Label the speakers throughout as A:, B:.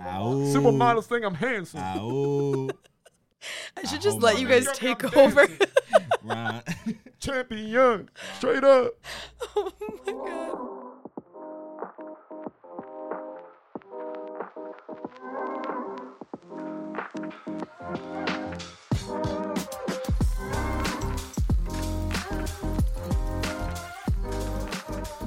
A: Ow.
B: Supermodels think I'm handsome.
A: Ow.
C: I should
A: I
C: just let you guys
B: Young,
C: take over.
A: Right.
B: Champion, straight up.
C: oh my god.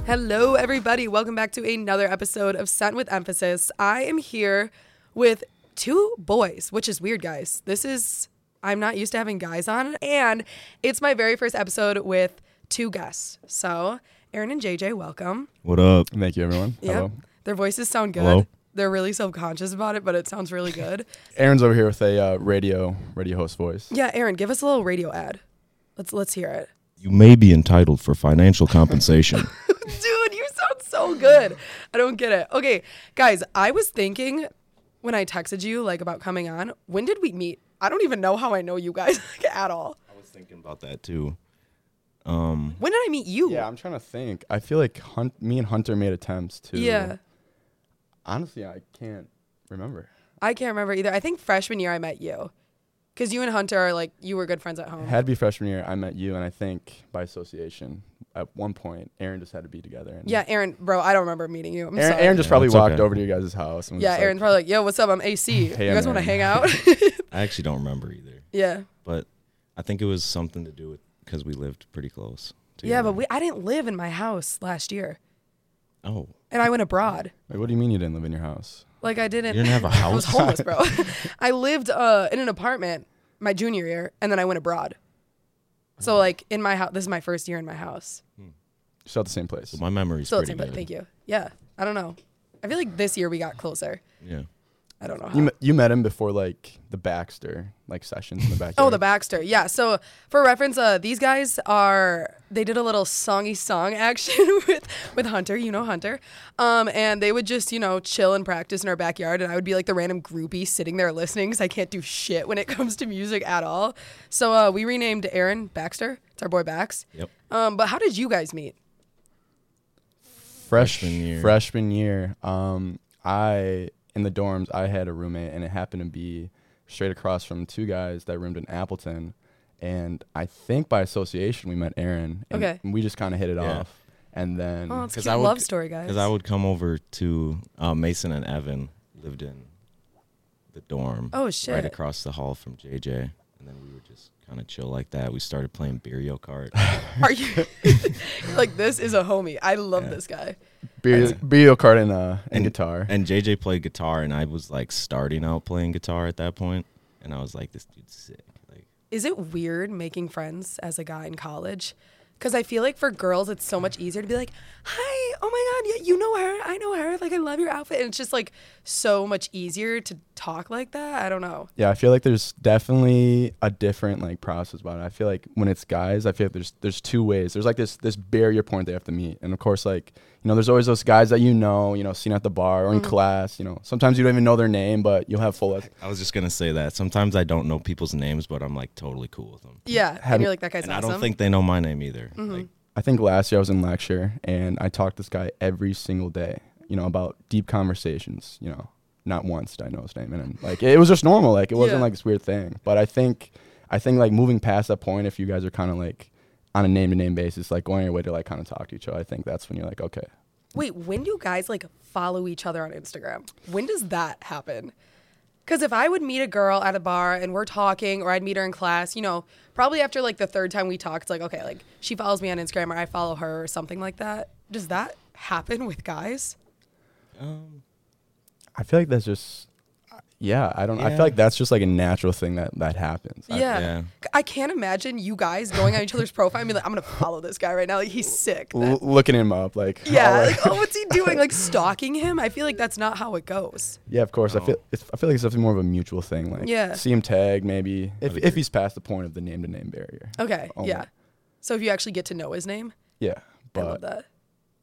C: Hello, everybody. Welcome back to another episode of Sent with Emphasis. I am here with two boys, which is weird, guys. This is, I'm not used to having guys on, and it's my very first episode with two guests. So, Aaron and JJ, welcome.
A: What up?
B: Thank you, everyone.
C: Yeah.
B: Hello.
C: Their voices sound good.
A: Hello.
C: They're really self conscious about it, but it sounds really good.
B: Aaron's over here with a uh, radio radio host voice.
C: yeah, Aaron, give us a little radio ad. Let's let's hear it.
A: You may be entitled for financial compensation.
C: Dude, you sound so good. I don't get it. Okay, guys, I was thinking when I texted you like about coming on, when did we meet? I don't even know how I know you guys like, at all.
A: I was thinking about that too. Um,
C: When did I meet you?
B: Yeah, I'm trying to think. I feel like Hunt, me and Hunter made attempts to.
C: Yeah.
B: Honestly, I can't remember.
C: I can't remember either. I think freshman year I met you. Cuz you and Hunter are like you were good friends at home.
B: Had to be freshman year. I met you, and I think by association, at one point, Aaron just had to be together. And
C: yeah, Aaron, bro, I don't remember meeting you. I'm
B: Aaron,
C: sorry.
B: Aaron just
A: Yeah,
B: probably walked
A: okay.
B: over to your guys' house. And
C: yeah, Aaron's
B: like,
C: probably like, "Yo, what's up? I'm AC.
B: Hey,
C: you guys want to hang out?"
A: I actually don't remember either,
C: yeah.
A: but I think it was something to do with because we lived pretty close.
C: Yeah, but we I didn't live in my house last year.
A: Oh,
C: And I went abroad.
B: Wait, what do you mean you didn't live in your house?
C: Like I didn't
A: you didn't have a
C: I was
A: house.
C: homeless, bro. I lived uh, in an apartment my junior year, and then I went abroad. So like in my house, this is my first year in my house.
B: Still at the same place.
A: So my memory's
C: Still at the
A: pretty
C: same place.
A: good.
C: Thank you. Yeah, I don't know. I feel like this year we got closer.
A: Yeah.
C: I don't know how.
B: You met, you met him before like the Baxter like sessions in the backyard.
C: Oh, the Baxter. Yeah. So for reference, uh, these guys are they did a little songy song action with with Hunter. You know Hunter. Um, and they would just you know chill and practice in our backyard, and I would be like the random groupie sitting there listening because I can't do shit when it comes to music at all. So uh, we renamed Aaron Baxter. It's our boy Bax.
A: Yep.
C: Um, but how did you guys meet?
B: Fresh,
A: Freshman year.
B: Freshman year. Um, I in the dorms. I had a roommate, and it happened to be straight across from two guys that roomed in Appleton. And I think by association we met Aaron. And
C: Okay.
B: We just kind of hit it
A: Yeah.
B: off, and then
C: Oh, it's a
A: 'Cause
C: cute
A: I would-
C: love story, guys.
A: Because I would come over to uh, Mason and Evan lived in the dorm.
C: Oh, shit.
A: Right across the hall from JJ, and then we would just kind of chill like that. We started playing Beerio Kart.
C: Are you like this is a homie? I love
A: Yeah.
C: this guy.
B: Beer, beer card and uh and, guitar.
A: And JJ played guitar, and I was like starting out playing guitar at that point, and I was like, "This dude's sick." Like,
C: Is it weird making friends as a guy in college? Because I feel like for girls, it's so much easier to be like, "Hi, oh my god, yeah, you know her, I know her. Like, I love your outfit." And it's just like so much easier to talk like that. I don't know.
B: Yeah, I feel like there's definitely a different like process about it. I feel like when it's guys, I feel like there's there's two ways. There's like this this barrier point they have to meet, and of course, like you know, there's always those guys that you know, you know, seen at the bar or in
C: Mm-hmm.
B: class. You know, sometimes you don't even know their name, but you'll have full.
A: I was just gonna say that sometimes I don't know people's names, but I'm like totally cool with them,
C: Yeah, and you're like that guy's
A: and
C: awesome.
A: I don't think they know my name either.
C: Mm-hmm.
A: Like,
B: I think last year I was in lecture and I talked to this guy every single day. You know, about deep conversations. You know, not once did I know his name, and like it was just normal. Like it wasn't
C: Yeah.
B: like this weird thing. But I think, I think like moving past that point, if you guys are kind of like on a name to name basis, like going your way to like kind of talk to each other, I think that's when you're like, okay,
C: Wait, when do guys like follow each other on Instagram? When does that happen? Because if I would meet a girl at a bar and we're talking, or I'd meet her in class, you know, probably after like the third time we talk, it's like, okay, like she follows me on Instagram or I follow her or something like that. Does that happen with guys?
A: um,
B: I feel like that's just, yeah, I don't. I feel like that's just like a natural thing that that happens. I-
C: Yeah.
A: yeah.
C: I can't imagine you guys going on each other's profile and be like, I'm going to follow this guy right now. Like, he's sick.
B: L- looking him up, like
C: yeah. Like, oh, what's he doing? Like, stalking him? I feel like that's not how it goes.
B: Yeah, of course. I feel it's, I feel like it's definitely more of a mutual thing. Like,
C: Yeah.
B: see him tag maybe if if he's past the point of the name to name barrier.
C: Okay.
B: Oh,
C: yeah. So if you actually get to know his name,
B: Yeah,
C: I love that.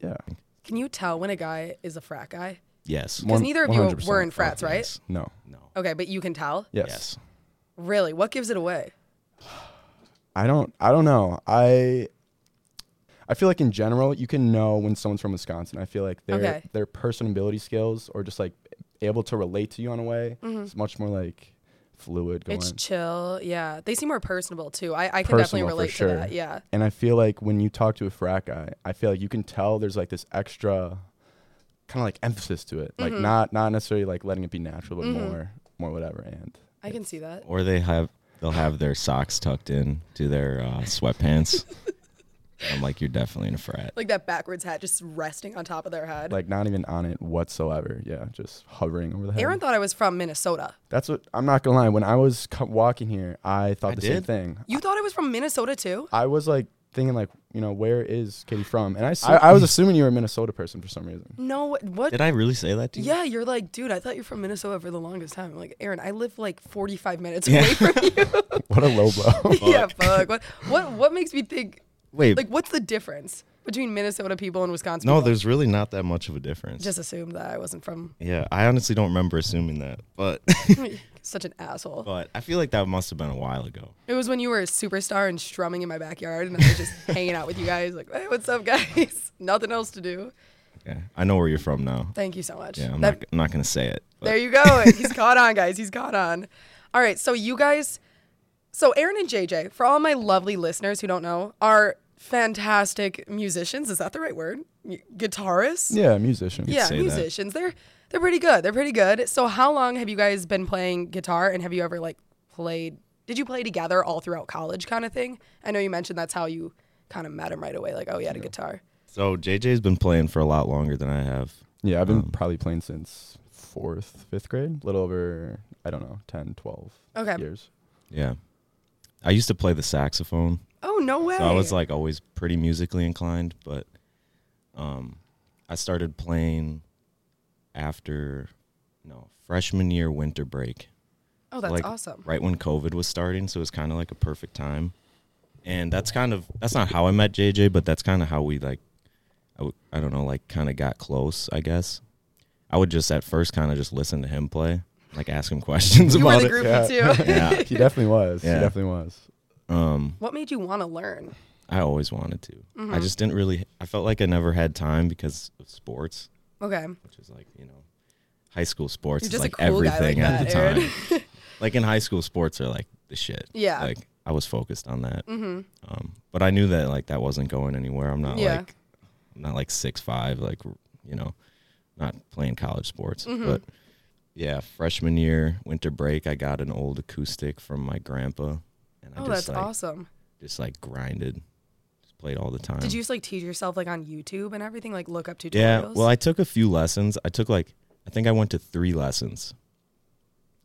B: yeah,
C: Can you tell when a guy is a frat guy?
A: Yes.
C: Because neither of you
B: 100%.
C: were in frats, right?
A: Yes.
B: no,
A: No.
C: Okay, but you can tell.
B: yes.
A: Yes.
C: Really, what gives it away?
B: I don't. I don't know. I. I feel like in general, you can know when someone's from Wisconsin. I feel like their
C: Okay.
B: their personability skills or just like able to relate to you in a way. It's much more like fluid going.
C: Mm-hmm. It's chill. Yeah. They seem more personable too. I, I can definitely
B: Personal, for
C: relate
B: sure.
C: to that. Yeah.
B: and I feel like when you talk to a frat guy, I feel like you can tell there's like this extra kind of like emphasis to it. Like
C: Mhm.
B: not not necessarily like letting it be natural, but
C: Mhm.
B: more more whatever. And
C: I can see that.
A: Or they have they'll have their socks tucked in to their uh, sweatpants. I'm like, you're definitely in a frat.
C: Like that backwards hat just resting on top of their head.
B: like not even on it whatsoever. Yeah, just hovering over the head.
C: Aaron thought I was from Minnesota.
B: That's what I'm not gonna lie. When I was co- walking here, I thought
A: I
B: the same thing.
C: You thought I was from Minnesota too?
B: I was like thinking like, you know, where is Katie from? And I, assu- I, I was assuming you were a Minnesota person for some reason.
C: No, what?
A: Did I really say that to you?
C: Yeah, you're like, dude, I thought you're from Minnesota for the longest time. I'm like, Aaron, I live like 45 minutes
A: Yeah.
C: away from you.
B: What a low blow.
C: yeah, fuck. What, what, what makes me think,
A: Wait,
C: like, what's the difference between Minnesota people and Wisconsin
A: no,
C: people?
A: there's really not that much of a difference.
C: Just assumed that I wasn't from
A: yeah, I honestly don't remember assuming that, but
C: such an asshole.
A: but I feel like that must have been a while ago.
C: It was when you were a superstar and strumming in my backyard, and I was just hanging out with you guys, like, hey, what's up, guys? Nothing else to do.
A: Yeah, I know where you're from now.
C: Thank you so much.
A: Yeah, I'm
C: That-
A: not I'm not gonna say it. but-
C: There you go. He's caught on, guys. He's caught on. All right. So you guys, so Aaron and JJ, for all my lovely listeners who don't know, are fantastic musicians. Is that the right word? M- Guitarists.
B: yeah, musician.
C: Yeah,
A: say that.
C: musicians. They're they're pretty good. They're pretty good. So how long have you guys been playing guitar? And have you ever like played? Did you play together all throughout college, kind of thing? I know you mentioned that's how you kind of met him right away. Like, oh, he had a guitar.
A: So JJ's been playing for a lot longer than I have.
B: Yeah, I've been
A: Um,
B: probably playing since fourth, fifth grade. A little over, I don't know, 10, 12
C: Okay.
B: years.
A: Yeah. I used to play the saxophone.
C: Oh no way.
A: So I was like always pretty musically inclined, but um I started playing after no, freshman year winter break.
C: oh, that's
A: like,
C: awesome.
A: Right when COVID was starting, so it was kind of like a perfect time. And that's kind of that's not how I met JJ, but that's kind of how we like I w- I don't know, like kind of got close, I guess. I would just at first kind of just listen to him play, like ask him questions
C: You were
A: about
C: the
A: it.
C: groupie
B: Yeah.
C: too.
A: Yeah.
B: He definitely was.
A: Yeah.
B: He definitely was.
A: Um
C: What made you want to learn?
A: I always wanted to.
C: Mm-hmm.
A: I just didn't really. I felt like I never had time because of sports,
C: Okay.
A: which is like you know, high school sports is
C: just
A: like
C: a cool guy
A: everything
C: like
A: at
C: that,
A: the time. like in high school, sports are like the shit.
C: Yeah.
A: Like I was focused on that.
C: Mm-hmm.
A: Um, but I knew that like that wasn't going anywhere. I'm not
C: Yeah.
A: like, I'm not like six five, like you know, not playing college sports.
C: Mhm.
A: But yeah, freshman year winter break, I got an old acoustic from my grandpa, and I
C: Oh,
A: just
C: that's
A: like
C: awesome.
A: just like grinded, just played all the time.
C: Did you just like teach yourself like on YouTube and everything? Like look up tutorials?
A: Yeah, well, I took a few lessons. I took like I think I went to three lessons,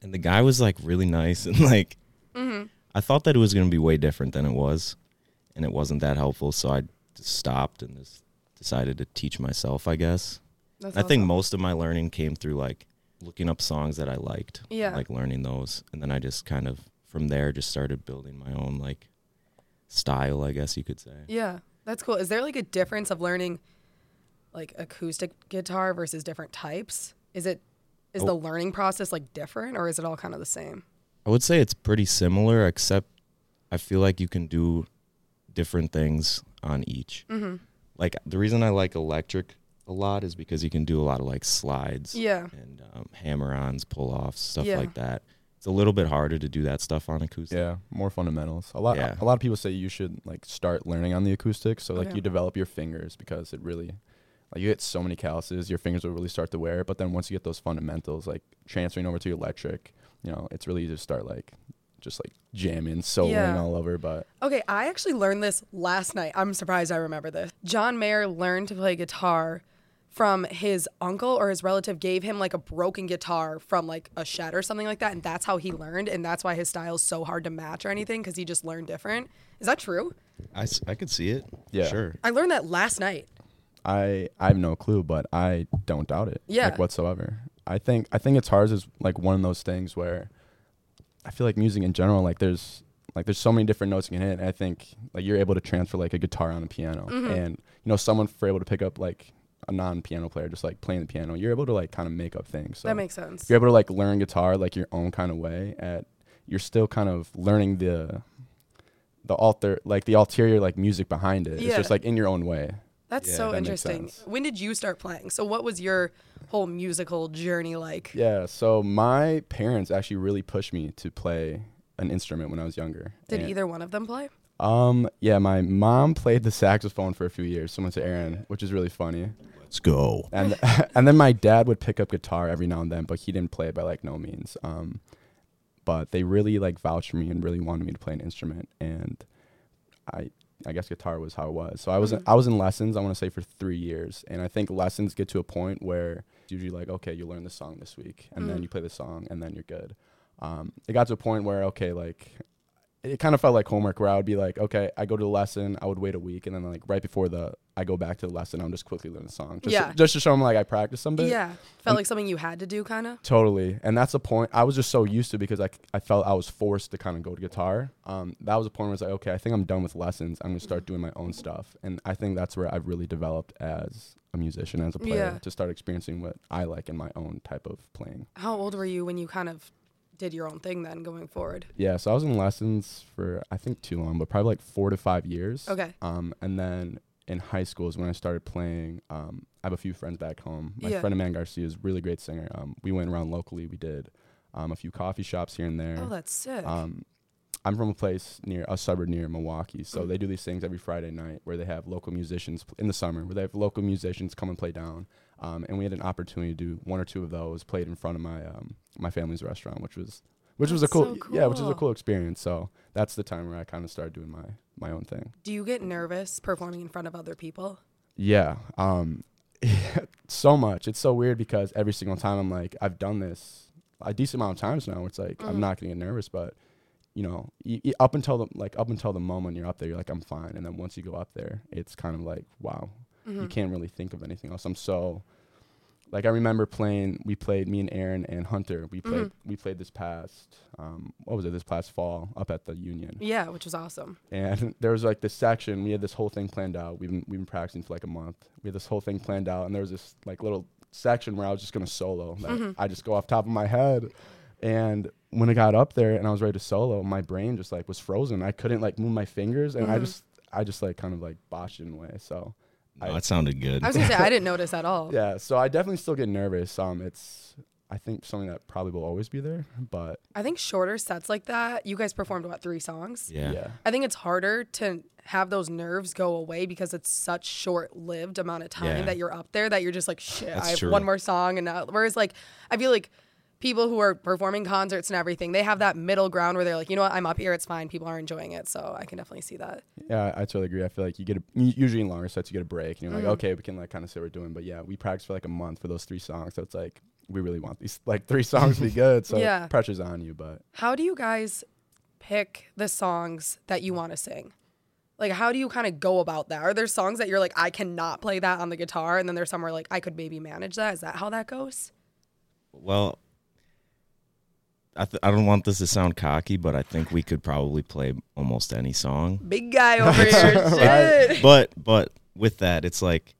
A: and the guy was like really nice and like
C: mm-hmm.
A: I thought that it was gonna be way different than it was, and it wasn't that helpful. So I just stopped and just decided to teach myself. I guess
C: That's
A: I think most of my learning came through like looking up songs that I liked,
C: Yeah.
A: like learning those, and then I just kind of from there just started building my own like style. I guess you could say.
C: Yeah, that's cool. Is there like a difference of learning like acoustic guitar versus different types? Is it is
A: Oh.
C: the learning process like different or is it all kind of the same?
A: I would say it's pretty similar, except I feel like you can do different things on each.
C: Mm-hmm.
A: Like the reason I like electric a lot is because you can do a lot of like slides
C: Yeah.
A: and um, hammer-ons, pull-offs, stuff
C: Yeah.
A: like that. It's a little bit harder to do that stuff on acoustic.
B: Yeah, more fundamentals. A lot.
A: Yeah.
B: A lot of people say you should like start learning on the acoustic, so oh, like
C: Okay.
B: you develop your fingers because it really, like you hit so many calluses, your fingers will really start to wear. But then once you get those fundamentals, like transferring over to electric, you know, it's really easy to start like, just like jamming, soloing
C: Yeah.
B: all over. But
C: Okay, I actually learned this last night. I'm surprised I remember this. John Mayer learned to play guitar from his uncle or his relative gave him like a broken guitar from like a shed or something like that and that's how he learned and that's why his style is so hard to match or anything cuz he just learned different. Is that true?
A: I, s- I could see it.
B: Yeah.
A: Sure.
C: I learned that last night.
B: I I have no clue, but I don't doubt it.
C: Yeah.
B: Like whatsoever. I think I think it's hard is like one of those things where I feel like music in general, like there's like there's so many different notes you can hit. And I think like you're able to transfer like a guitar on a piano,
C: Mhm.
B: and you know someone for able to pick up like a non-piano player just like playing the piano, you're able to like kind of make up things. So
C: that makes sense.
B: you're able to like learn guitar like your own kind of way. At you're still kind of learning the the alter like the ulterior like music behind it.
C: yeah.
B: It's just like in your own way.
C: That's
A: Yeah,
C: so
B: that
C: interesting. When did you start playing? So what was your whole musical journey like?
B: Yeah, so my parents actually really pushed me to play an instrument when I was younger.
C: Did
B: And-
C: either one of them play?
B: Um, yeah, my mom played the saxophone for a few years, similar to Aaron, which is really funny.
A: Let's go.
B: And and then my dad would pick up guitar every now and then, but he didn't play it by like no means. Um, but they really like vouched for me and really wanted me to play an instrument, and I I guess guitar was how it was. So I was in, I was in lessons. I want to say for three years, and I think lessons get to a point where usually like okay, you learn the song this week, and then
C: Mhm.
B: you play the song, and then you're good. Um, it got to a point where okay, like it kind of felt like homework where I would be like, okay, I go to the lesson, I would wait a week, and then like right before the I go back to the lesson, I'm just quickly learning the song, just
C: Yeah.
B: just to show them like I practiced something.
C: yeah. Felt like something you had to do, kind of.
B: Totally, and that's the point. I was just so used to because I I felt I was forced to kind of go to guitar. Um, that was a point where I was like, okay, I think I'm done with lessons. I'm gonna start doing my own stuff, and I think that's where I've really developed as a musician, as a player,
C: Yeah.
B: to start experiencing what I like in my own type of playing.
C: How old were you when you kind of did your own thing then going forward?
B: Yeah, so I was in lessons for I think too long, but probably like four to five years.
C: Okay.
B: Um, and then in high school is when I started playing. Um, I have a few friends back home. My
C: Yeah.
B: friend Amanda Garcia is a really great singer. Um, we went around locally. We did um, a few coffee shops here and there.
C: Oh, that's sick.
B: Um, I'm from a place near a suburb near Milwaukee, so
C: Mm.
B: they do these things every Friday night where they have local musicians pl- in the summer, where they have local musicians come and play down. Um, and we had an opportunity to do one or two of those played in front of my um, my family's restaurant, which was which was a cool,
C: so
B: yeah, which was a
C: cool.
B: cool experience. So that's the time where I kind of started doing my my own thing.
C: do you get nervous performing in front of other people?
B: Yeah. Um, so much. It's so weird because every single time I'm like, I've done this a decent amount of times now. It's like
C: Mhm.
B: I'm not gonna get nervous, but you know, y- y- up until the like up until the moment you're up there, you're like, I'm fine. And then once you go up there, it's kind of like, wow, you
C: Mhm.
B: can't really think of anything else. I'm so like I remember playing. We played me and Aaron and Hunter. We played.
C: Mhm.
B: We played this past. Um, what was it? This past fall up at the Union.
C: Yeah, which was awesome.
B: And there was like this section. We had this whole thing planned out. We've been we've been practicing for like a month. We had this whole thing planned out, and there was this like little section where I was just gonna solo. That
C: Mhm.
B: I just go off top of my head. And when I got up there and I was ready to solo, my brain just like was frozen. I couldn't like move my fingers, and I
C: Mhm.
B: just I just like kind of like botched it in a way. So
A: No,
B: I-
A: it sounded good.
C: I was gonna say I didn't notice at all.
B: yeah, so I definitely still get nervous. Um, it's I think something that probably will always be there, but
C: I think shorter sets like that. You guys performed what three songs?
A: yeah.
B: yeah.
C: I think it's harder to have those nerves go away because it's such short-lived amount of time
A: Yeah.
C: that you're up there that you're just like shit.
A: That's
C: I have
A: true.
C: one more song and now. Whereas like I feel like people who are performing concerts and everything, they have that middle ground where they're like, you know what, I'm up here, it's fine, people are enjoying it, so I can definitely see that.
B: Yeah, I totally agree. I feel like you get a, u- usually in longer sets you get a break and you're
C: Mhm.
B: like, okay, we can like kind of see what we're doing. But yeah, we practiced for like a month for those three songs, so it's like we really want these like three songs to be good. So
C: Yeah.
B: pressure's on you, but
C: How do you guys pick the songs that you want to sing? Like, how do you kind of go about that? Are there songs that you're like, I cannot play that on the guitar, and then there's somewhere like I could maybe manage that? Is that how that goes?
A: Well, I th- I don't want this to sound cocky, but I think we could probably play almost any song.
C: Big guy over here, shit.
A: But but with that, it's like,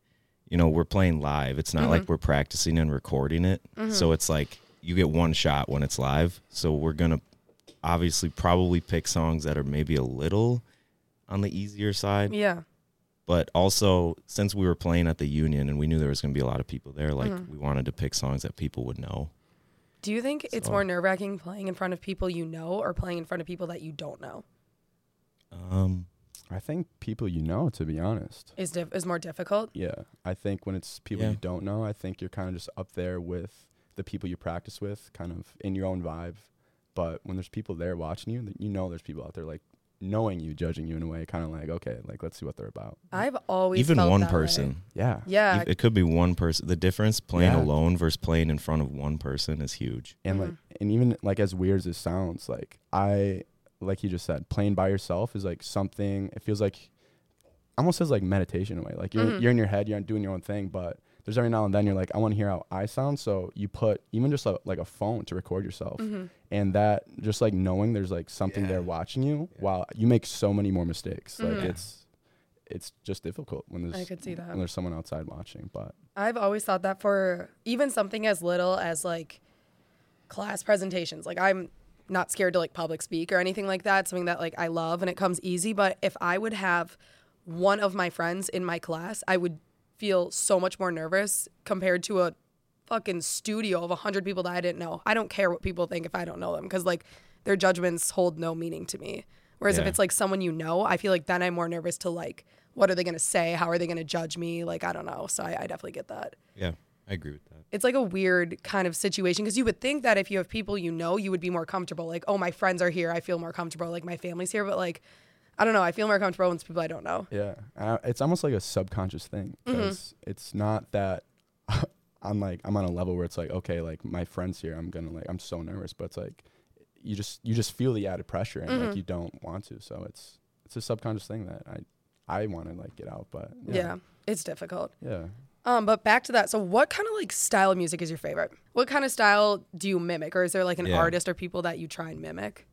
A: you know, we're playing live. It's not
C: Mm-hmm.
A: like we're practicing and recording it. So it's like you get one shot when it's live. So we're gonna obviously probably pick songs that are maybe a little on the easier side.
C: Yeah.
A: But also, since we were playing at the Union and we knew there was going to be a lot of people there, like
C: Mm-hmm.
A: we wanted to pick songs that people would know.
C: Do you think it's more nerve wracking playing in front of people you know or playing in front of people that you don't know?
A: Um,
B: I think people you know, to be honest.
C: Is diff- is more difficult?
B: Yeah, I think when it's people
A: Yeah.
B: you don't know, I think you're kind of just up there with the people you practice with, kind of in your own vibe. But when there's people there watching you, you know there's people out there like knowing you, judging you in a way, kind of like, okay, like let's see what they're about.
C: I've always
A: even
C: felt
A: one
C: that way.
A: person.
B: Yeah.
C: Yeah.
A: It could be one person. The difference playing
B: Yeah.
A: alone versus playing in front of one person is huge.
B: and like and even like as weird as it sounds like i like you just said playing by yourself is like something it feels like almost as like meditation in a way like you're,
C: Mhm.
B: you're in your head you're doing your own thing but there's every now and then you're like i want to hear how i sound so you put even just a, like a phone to record yourself
C: Mhm.
B: and that just like knowing there's like something there watching you wow you make so many more mistakes
C: Mhm.
B: like it's it's just difficult when there's
C: I could see that.
B: when there's someone outside watching but
C: I've always thought that for even something as little as like class presentations. Like I'm not scared to like public speak or anything like that. Something that like I love and it comes easy. But if I would have one of my friends in my class, I would feel so much more nervous compared to a fucking studio of 100 people that I didn't know. I don't care what people think if I don't know them because like their judgments hold no meaning to me. Whereas if it's like someone you know, I feel like then I'm more nervous to like, what are they going to say? How are they going to judge me? Like, I don't know. So I, I definitely get that.
A: Yeah, I agree with that.
C: It's like a weird kind of situation because you would think that if you have people you know, you would be more comfortable. Like, oh, my friends are here. I feel more comfortable. Like, my family's here. But like, I don't know. I feel more comfortable when it's people I don't know.
B: Yeah, uh, it's almost like a subconscious thing
C: Mm-hmm.
B: because it's not that I'm like I'm on a level where it's like okay, like my friends here, I'm gonna like I'm so nervous, but it's like you just you just feel the added pressure and
C: Mm-hmm.
B: like you don't want to, so it's it's a subconscious thing that I I want to like get out, but
C: Yeah.
B: yeah,
C: it's difficult.
B: yeah.
C: Um, but back to that. So, what kind of like style of music is your favorite? What kind of style do you mimic, or is there like an
A: Yeah.
C: artist or people that you try and mimic?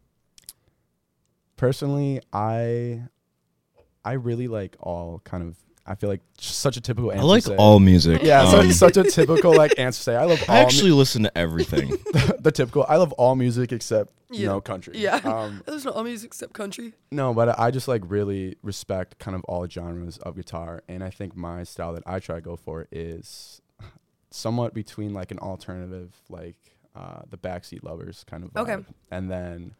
B: Personally, I I really like all kind of. I feel like such a typical answer.
A: I like
B: to say.
A: all music.
B: Yeah,
A: Um,
B: it's such a typical like answer. to Say I love all
A: I
B: mu-
A: actually listen to everything.
B: the typical. I love all music except you know country.
C: Yeah.
B: Um,
C: There's no all music except country.
B: no, but I just like really respect kind of all genres of guitar, and I think my style that I try to go for is somewhat between like an alternative, like uh, the Backseat Lovers kind of.
C: Okay.
B: And then,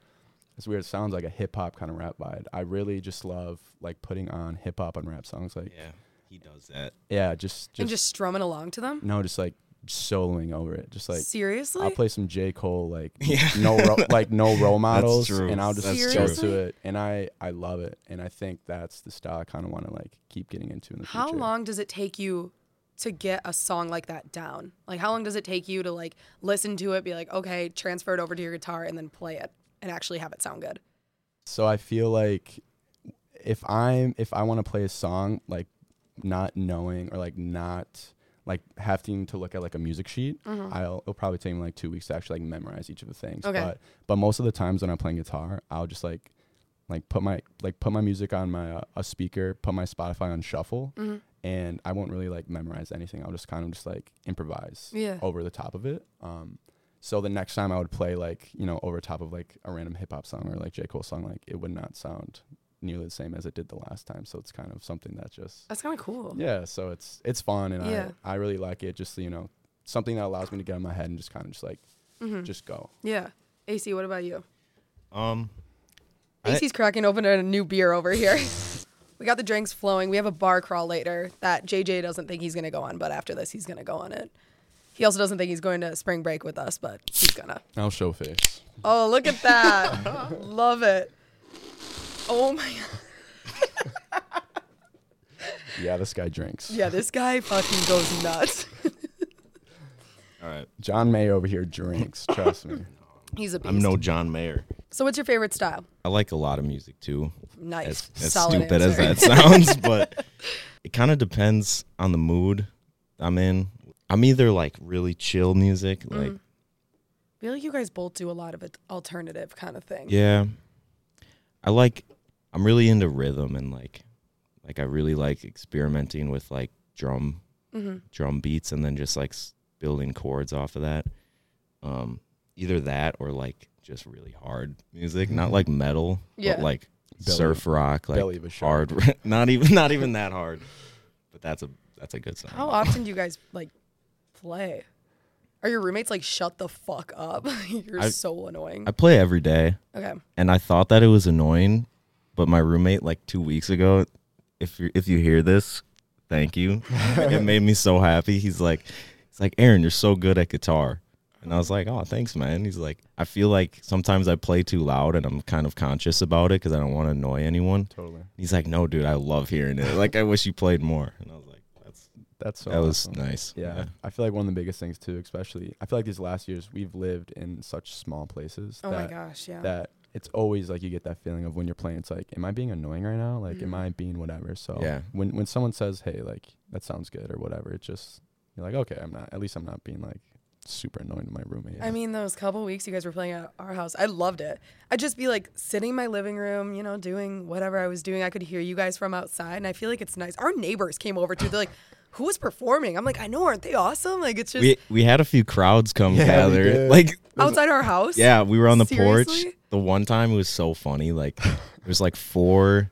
B: as weird it sounds, like a hip hop kind of rap vibe. I really just love like putting on hip hop and rap songs. Like
A: yeah, he does that.
B: yeah, just
C: and
B: just,
C: just strumming along to them?
B: no, just like soloing over it, just like.
C: Seriously?
B: I'll play some J Cole like
A: Yeah.
B: no ro- like no role models,
A: true.
B: and I'll just
C: That's
B: go
C: true.
B: to it, and I I love it, and I think that's the style I kind of want to like keep getting into in the future.
C: How
B: future.
C: long does it take you to get a song like that down? Like, how long does it take you to like listen to it, be like, okay, transfer it over to your guitar, and then play it and actually have it sound good?
B: So I feel like if I'm if I want to play a song like not knowing or like not like having to look at like a music sheet, I'll it'll probably take me like two weeks to actually like memorize each of the things.
C: Okay.
B: But but most of the times when I'm playing guitar, I'll just like like put my like put my music on my uh, a speaker, put my Spotify on shuffle,
C: Mm-hmm.
B: and I won't really like memorize anything. I'll just kind of just like improvise
C: Yeah.
B: over the top of it. Um, so the next time I would play like you know over top of like a random hip hop song or like J Cole song, like it would not sound nearly the same as it did the last time. So it's kind of something that just
C: That's kind of cool.
B: yeah. So it's it's fun and
C: Yeah.
B: I I really like it. Just you know something that allows me to get in my head and just kind of just like
C: Mm-hmm.
B: just go.
C: Yeah. AC, what about you?
A: Um, I-
C: AC's cracking open a new beer over here. we got the drinks flowing. We have a bar crawl later that JJ doesn't think he's going to go on, but after this, he's going to go on it. He also doesn't think he's going to spring break with us, but he's going to.
B: I'll show face.
C: Oh, look at that. Love it. Oh my God.
B: Yeah, this guy drinks.
C: Yeah, this guy fucking goes nuts.
A: all right.
B: John May over here drinks. Trust me.
C: he's a beast.
A: I'm no John Mayer.
C: so, what's your favorite style?
A: I like a lot of music too.
C: Nice.
A: As, as
C: Solid
A: stupid as that sounds, but it kind of depends on the mood I'm in. I'm either like really chill music, like
C: I feel like you guys both do a lot of it alternative kind of thing.
A: yeah. I like. I'm really into rhythm and like, like I really like experimenting with like drum,
C: Mm-hmm.
A: drum beats, and then just like s- building chords off of that. Um, either that or like just really hard music, not like metal,
C: Yeah.
A: but like
B: Belly-
A: surf rock, like
B: belly of a
A: hard. not even not even that hard, but that's a that's a good song.
C: How often do you guys like play? Are your roommates like shut the fuck up? You're
A: I-
C: so annoying.
A: I play every day,
C: okay.
A: and I thought that it was annoying, but my roommate like two weeks ago, if you if you hear this, thank you. it made me so happy. He's like, he's like, Aaron, you're so good at guitar. And I was like, oh, thanks, man. He's like, I feel like sometimes I play too loud and I'm kind of conscious about it because I don't want to annoy anyone.
B: Totally.
A: He's like, no, dude, I love hearing it. Like, I wish you played more. And I was like, that's
B: That's so
A: that was nice.
B: Yeah, I feel like one of the biggest things too, especially I feel like these last years we've lived in such small places
C: Oh my
B: that
C: gosh, yeah.
B: that it's always like you get that feeling of when you're playing. It's like, am I being annoying right now? Like, am
C: Mhm.
B: I being whatever? So
A: Yeah.
B: when when someone says, hey, like that sounds good or whatever, it just you're like, okay, I'm not. At least I'm not being like super annoying to my roommate.
C: I mean, those couple weeks you guys were playing at our house, I loved it. I'd just be like sitting in my living room, you know, doing whatever I was doing. I could hear you guys from outside, and I feel like it's nice. Our neighbors came over too. They're like, "Who was performing?" I'm like, "I know, aren't they awesome?" Like it's just
A: We we had a few crowds come
B: Yeah, we
A: gather. Like
C: outside our house.
A: Yeah, we were on the porch. The one time it was so funny. Like there's like four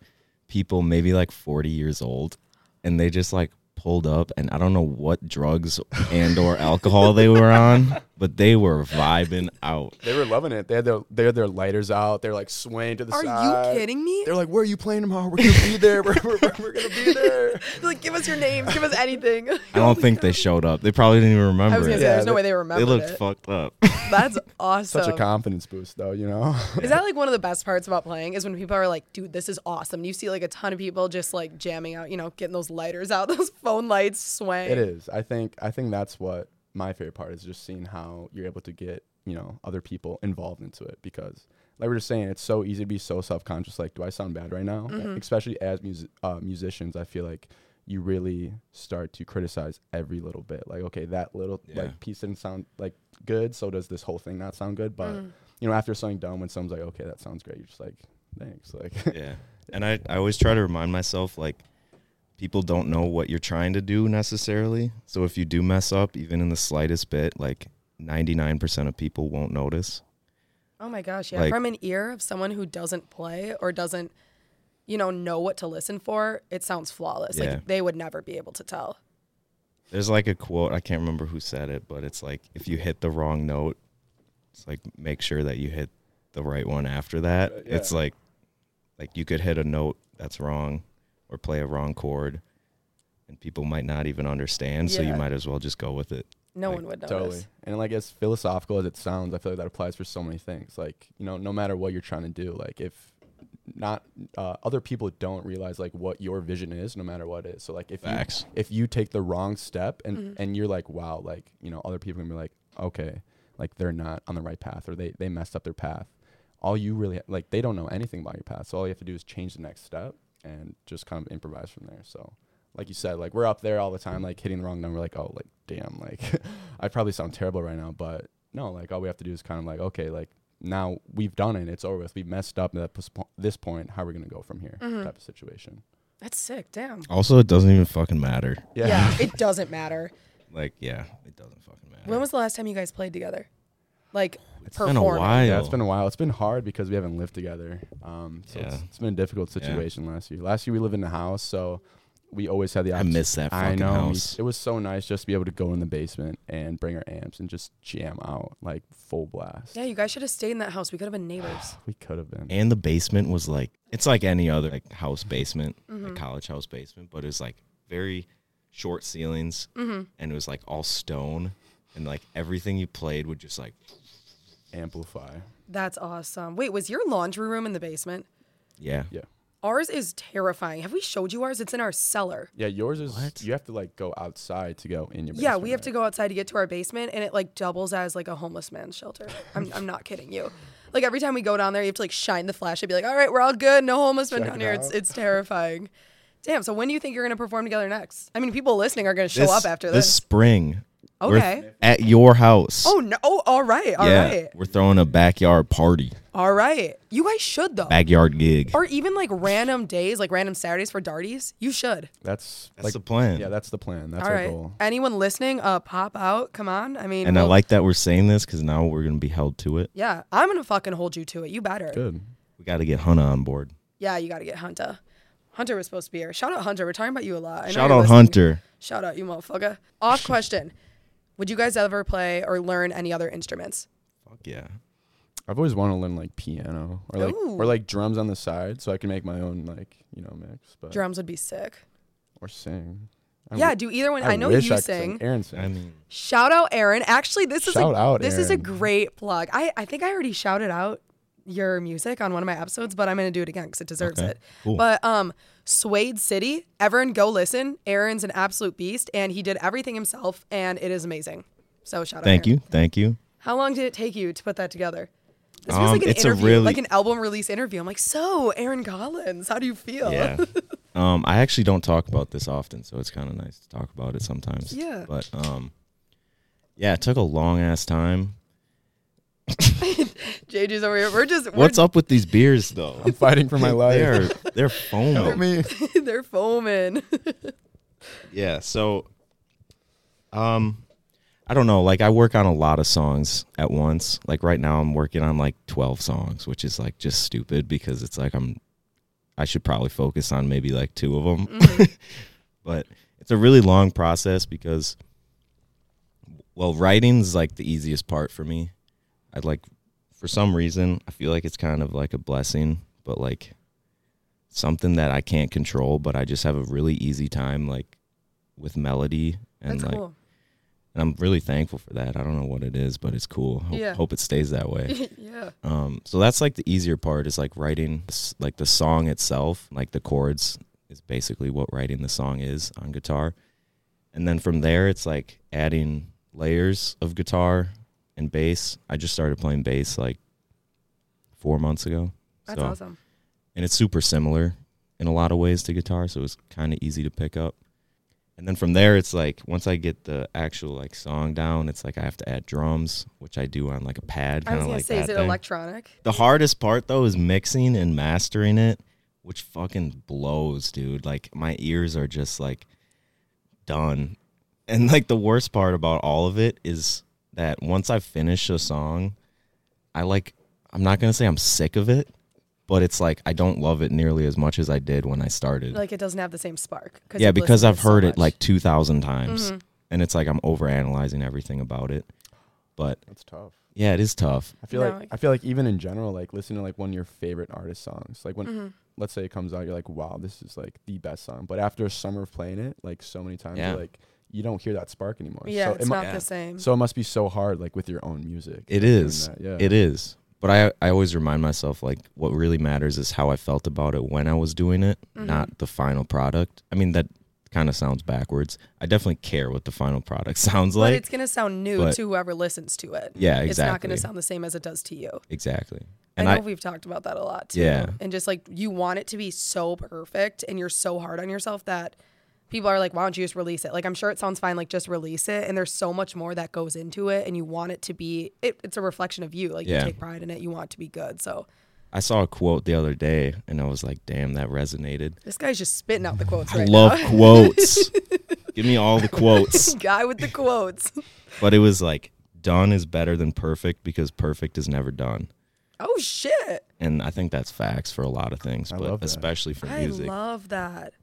A: people maybe like 40 years old and they just like pulled up and I don't know what drugs and or alcohol they were on, but they were vibing out.
B: They were loving it. They had their they had their lighters out. They're like swaying to the
C: Are
B: side.
C: Are you kidding me?
B: They're like, "Where are you playing tomorrow? We're gonna be there. We're, we're, we're, we're gonna be there."
C: like, give us your names, give us anything.
A: I don't think they showed up. They probably didn't even remember
C: I was gonna
A: it.
C: say,
B: Yeah,
C: there's no
B: they-
C: way they remember.
A: they looked
C: it.
A: fucked up.
C: That's awesome.
B: Such a confidence boost, though. You know.
C: Is that like one of the best parts about playing? Is when people are like, "Dude, this is awesome." You see like a ton of people just like jamming out, you know, getting those lighters out, those phone lights swaying.
B: It is. I think. I think that's what my favorite part is. Just seeing how you're able to get you know other people involved into it because, like we are just saying, it's so easy to be so self conscious. Like, do I sound bad right now? Especially as mus- uh, musicians, I feel like you really start to criticize every little bit. Like, okay, that little
A: Yeah.
B: like piece didn't sound like good, so does this whole thing not sound good? But you know, after something done, when someone's like, okay, that sounds great, you're just like, thanks. Like,
A: yeah. And I, I always try to remind myself like people don't know what you're trying to do necessarily. So if you do mess up even in the slightest bit, like 99% of people won't notice.
C: Oh my gosh, yeah.
A: Like-
C: From an ear of someone who doesn't play or doesn't, you know, know what to listen for, it sounds flawless.
A: Yeah.
C: Like they would never be able to tell.
A: There's like a quote, I can't remember who said it, but it's like if you hit the wrong note, it's like make sure that you hit the right one after that.
B: Right,
A: It's like like you could hit a note that's wrong or play a wrong chord and people might not even understand, so you
C: Yeah.
A: might as well just go with it.
C: No
A: Like,
C: one would notice.
B: Totally. And like as philosophical as it sounds, I feel like that applies for so many things. Like, you know, no matter what you're trying to do, like if not uh, other people don't realize like what your vision is no matter what it is. So like if
A: Facts.
B: you if you take the wrong step and and you're like, wow, like, you know, other people can be like, okay, like they're not on the right path or they they messed up their path. All you really like they don't know anything about your path. So all you have to do is change the next step and just kind of improvise from there. So like you said, like we're up there all the time, like hitting the wrong number, like, oh, like, damn, like, I probably sound terrible right now, but no, like, all we have to do is kind of like, okay, like, now we've done it, it's over with, we've messed up at this point, how are we gonna go from here? Mm-hmm. Type of situation.
C: That's sick. Damn.
A: Also, it doesn't even fucking matter.
C: Yeah, Yeah. it doesn't matter.
A: Like, yeah, it doesn't fucking matter.
C: When was the last time you guys played together? Like
A: It's been a
C: performing.
A: while.
B: Yeah, it's been a while. It's been hard because we haven't lived together. Um, so it's,
A: Yeah.
B: it's been a difficult
A: Yeah.
B: situation last year. Last year we lived in the house, so we always had the.
A: I miss that
B: I know.
A: house.
B: It was so nice just to be able to go in the basement and bring our amps and just jam out like full blast.
C: Yeah, you guys should have stayed in that house. We could have been neighbors.
B: We could have been.
A: And the basement was like it's like any other like house basement,
C: Mm-hmm.
A: like college house basement, but it was like very short ceilings
C: Mm-hmm.
A: and it was like all stone and like everything you played would just like
B: Amplify.
C: That's awesome. Wait, was your laundry room in the basement?
A: yeah.
B: Yeah.
C: Ours is terrifying. Have we showed you ours? It's in our cellar.
B: Yeah, yours is.
A: What?
B: You have to like go outside to go in your.
C: Yeah,
B: basement,
C: we have
B: right?
C: to go outside to get to our basement, and it like doubles as like a homeless man's shelter. I'm, I'm not kidding you. Like every time we go down there, you have to like shine the flash and be like, "All right, we're all good. No homeless men down
B: it
C: here." It's it's terrifying. Damn. So when do you think you're gonna perform together next? I mean, people listening are gonna show
A: This-
C: up after
A: this
C: this.
A: spring. We're
C: Okay.
A: th- at your house.
C: Oh no! Oh, all right, all right,
A: yeah. We're throwing a backyard party.
C: all right. You guys should though,
A: Backyard gig.
C: or even like random days, like random Saturdays for darties. You should.
B: That's,
A: That's
B: like
A: the plan.
B: Yeah, that's the plan. That's
C: all
B: our
C: right.
B: goal.
C: Anyone listening, uh, pop out. Come on. I mean,
A: and I
C: we'll-
A: like that we're saying this because now we're gonna be held to it.
C: Yeah, I'm gonna fucking hold you to it. You better.
B: Good.
A: We got to get Hunter on board.
C: Yeah, you got to get Hunter. Hunter was supposed to be here. Shout out Hunter. We're talking about you a lot. I
A: Shout out
C: listening.
A: Hunter.
C: Shout out you, motherfucker. Off question. Would you guys ever play or learn any other instruments?
A: Fuck yeah.
B: I've always wanted to learn like piano or like
C: Ooh.
B: or like drums on the side so I can make my own like you know mix, but
C: Drums would be sick.
B: or sing. I
C: Yeah,
B: w-
C: do either one. I, know
B: wish
C: you
B: I could
C: sing.
B: Aaron sings.
A: I mean,
C: Shout out Aaron. Actually, this is a,
B: Shout out,
C: this is a great plug. I, I think I already shouted out your music on one of my episodes, but I'm gonna do it again because it deserves
A: Okay,
C: it.
A: cool.
C: But um, Suede City, everyone go listen. Aaron's an absolute beast, and he did everything himself, and it is amazing. So shout out.
A: thank you. Thank you.
C: How long did it take you to put that together? This feels
A: Um,
C: like an interview,
A: really-
C: like an album release interview. I'm like, so Aaron Collins, how do you feel?
A: Yeah. um, I actually don't talk about this often, so it's kind of nice to talk about it sometimes.
C: Yeah.
A: But um, yeah, it took a long ass time.
C: JJ's over here. We're just we're,
A: What's up with these beers though?
B: I'm fighting for my life.
A: They're they're
B: Help
A: foaming.
B: me.
C: they're foaming.
A: Yeah. So, um, I don't know. Like I work on a lot of songs at once. Like right now, I'm working on like 12 songs, which is like just stupid because it's like I'm I should probably focus on maybe like two of them.
C: Mm-hmm.
A: but it's a really long process because well, writing's like the easiest part for me. I'd like for some reason, I feel like it's kind of like a blessing, but like something that I can't control, but I just have a really easy time like with melody and
C: That's
A: like
C: cool.
A: and I'm really thankful for that. I don't know what it is, but it's cool. Hope,
C: Yeah.
A: hope it stays that way.
C: yeah.
A: Um, so that's like the easier part is like writing like the song itself, like the chords is basically what writing the song is on guitar. And then from there it's like adding layers of guitar and bass. I just started playing bass like 4 months ago.
C: That's
A: so,
C: awesome.
A: And it's super similar in a lot of ways to guitar, so it's kind of easy to pick up. And then from there it's like once I get the actual like song down, it's like I have to add drums, which I do on like a pad
C: I was gonna
A: like
C: say, is it
A: thing.
C: electronic?
A: The hardest part though is mixing and mastering it, which fucking blows, dude. Like my ears are just like done. And like the worst part about all of it is that once I finish a song, I like I'm not going to say I'm sick of it, but it's like I don't love it nearly as much as I did when I started.
C: Like it doesn't have the same spark.
A: yeah, because I've
C: to so
A: heard it like 2000 times.
C: Mhm.
A: And it's like I'm overanalyzing everything about it. But
B: That's tough.
A: yeah, it is tough.
B: I feel
C: No,
B: like
C: I-
B: I feel like even in general, like listening to like one of your favorite artist songs, like when
C: Mhm.
B: let's say it comes out, you're like, wow, this is like the best song. But after a summer of playing it, like so many times,
A: Yeah.
B: you're like you don't hear that spark anymore.
C: Yeah,
B: so
C: it's
B: it mu-
C: not
A: yeah.
C: the same.
B: So it must be so hard, like with your own music.
A: It is.
B: That, yeah.
A: It is. But I I always remind myself like what really matters is how I felt about it when I was doing it,
C: Mhm.
A: not the final product. I mean that kind of sounds backwards. I definitely care what the final product sounds like.
C: but it's gonna sound new
A: but-
C: to whoever listens to it.
A: yeah, exactly.
C: It's not gonna sound the same as it does to you.
A: exactly. And
C: I know
A: I,
C: we've talked about that a lot too.
A: Yeah.
C: And just like you want it to be so perfect and you're so hard on yourself that people are like, why don't you just release it? Like, I'm sure it sounds fine, like, just release it. And there's so much more that goes into it. And you want it to be, it, it's a reflection of you. Like,
A: Yeah.
C: you take pride in it. You want it to be good. So
A: I saw a quote the other day and I was like, "Damn, that resonated."
C: this guy's just spitting out the quotes
A: I
C: right
A: love
C: now.
A: quotes. Give me all the quotes.
C: Guy with the quotes.
A: But it was like done is better than perfect because perfect is never done.
C: Oh, shit.
A: And I think that's facts for a lot of things,
B: I
A: but especially for music.
C: I love that.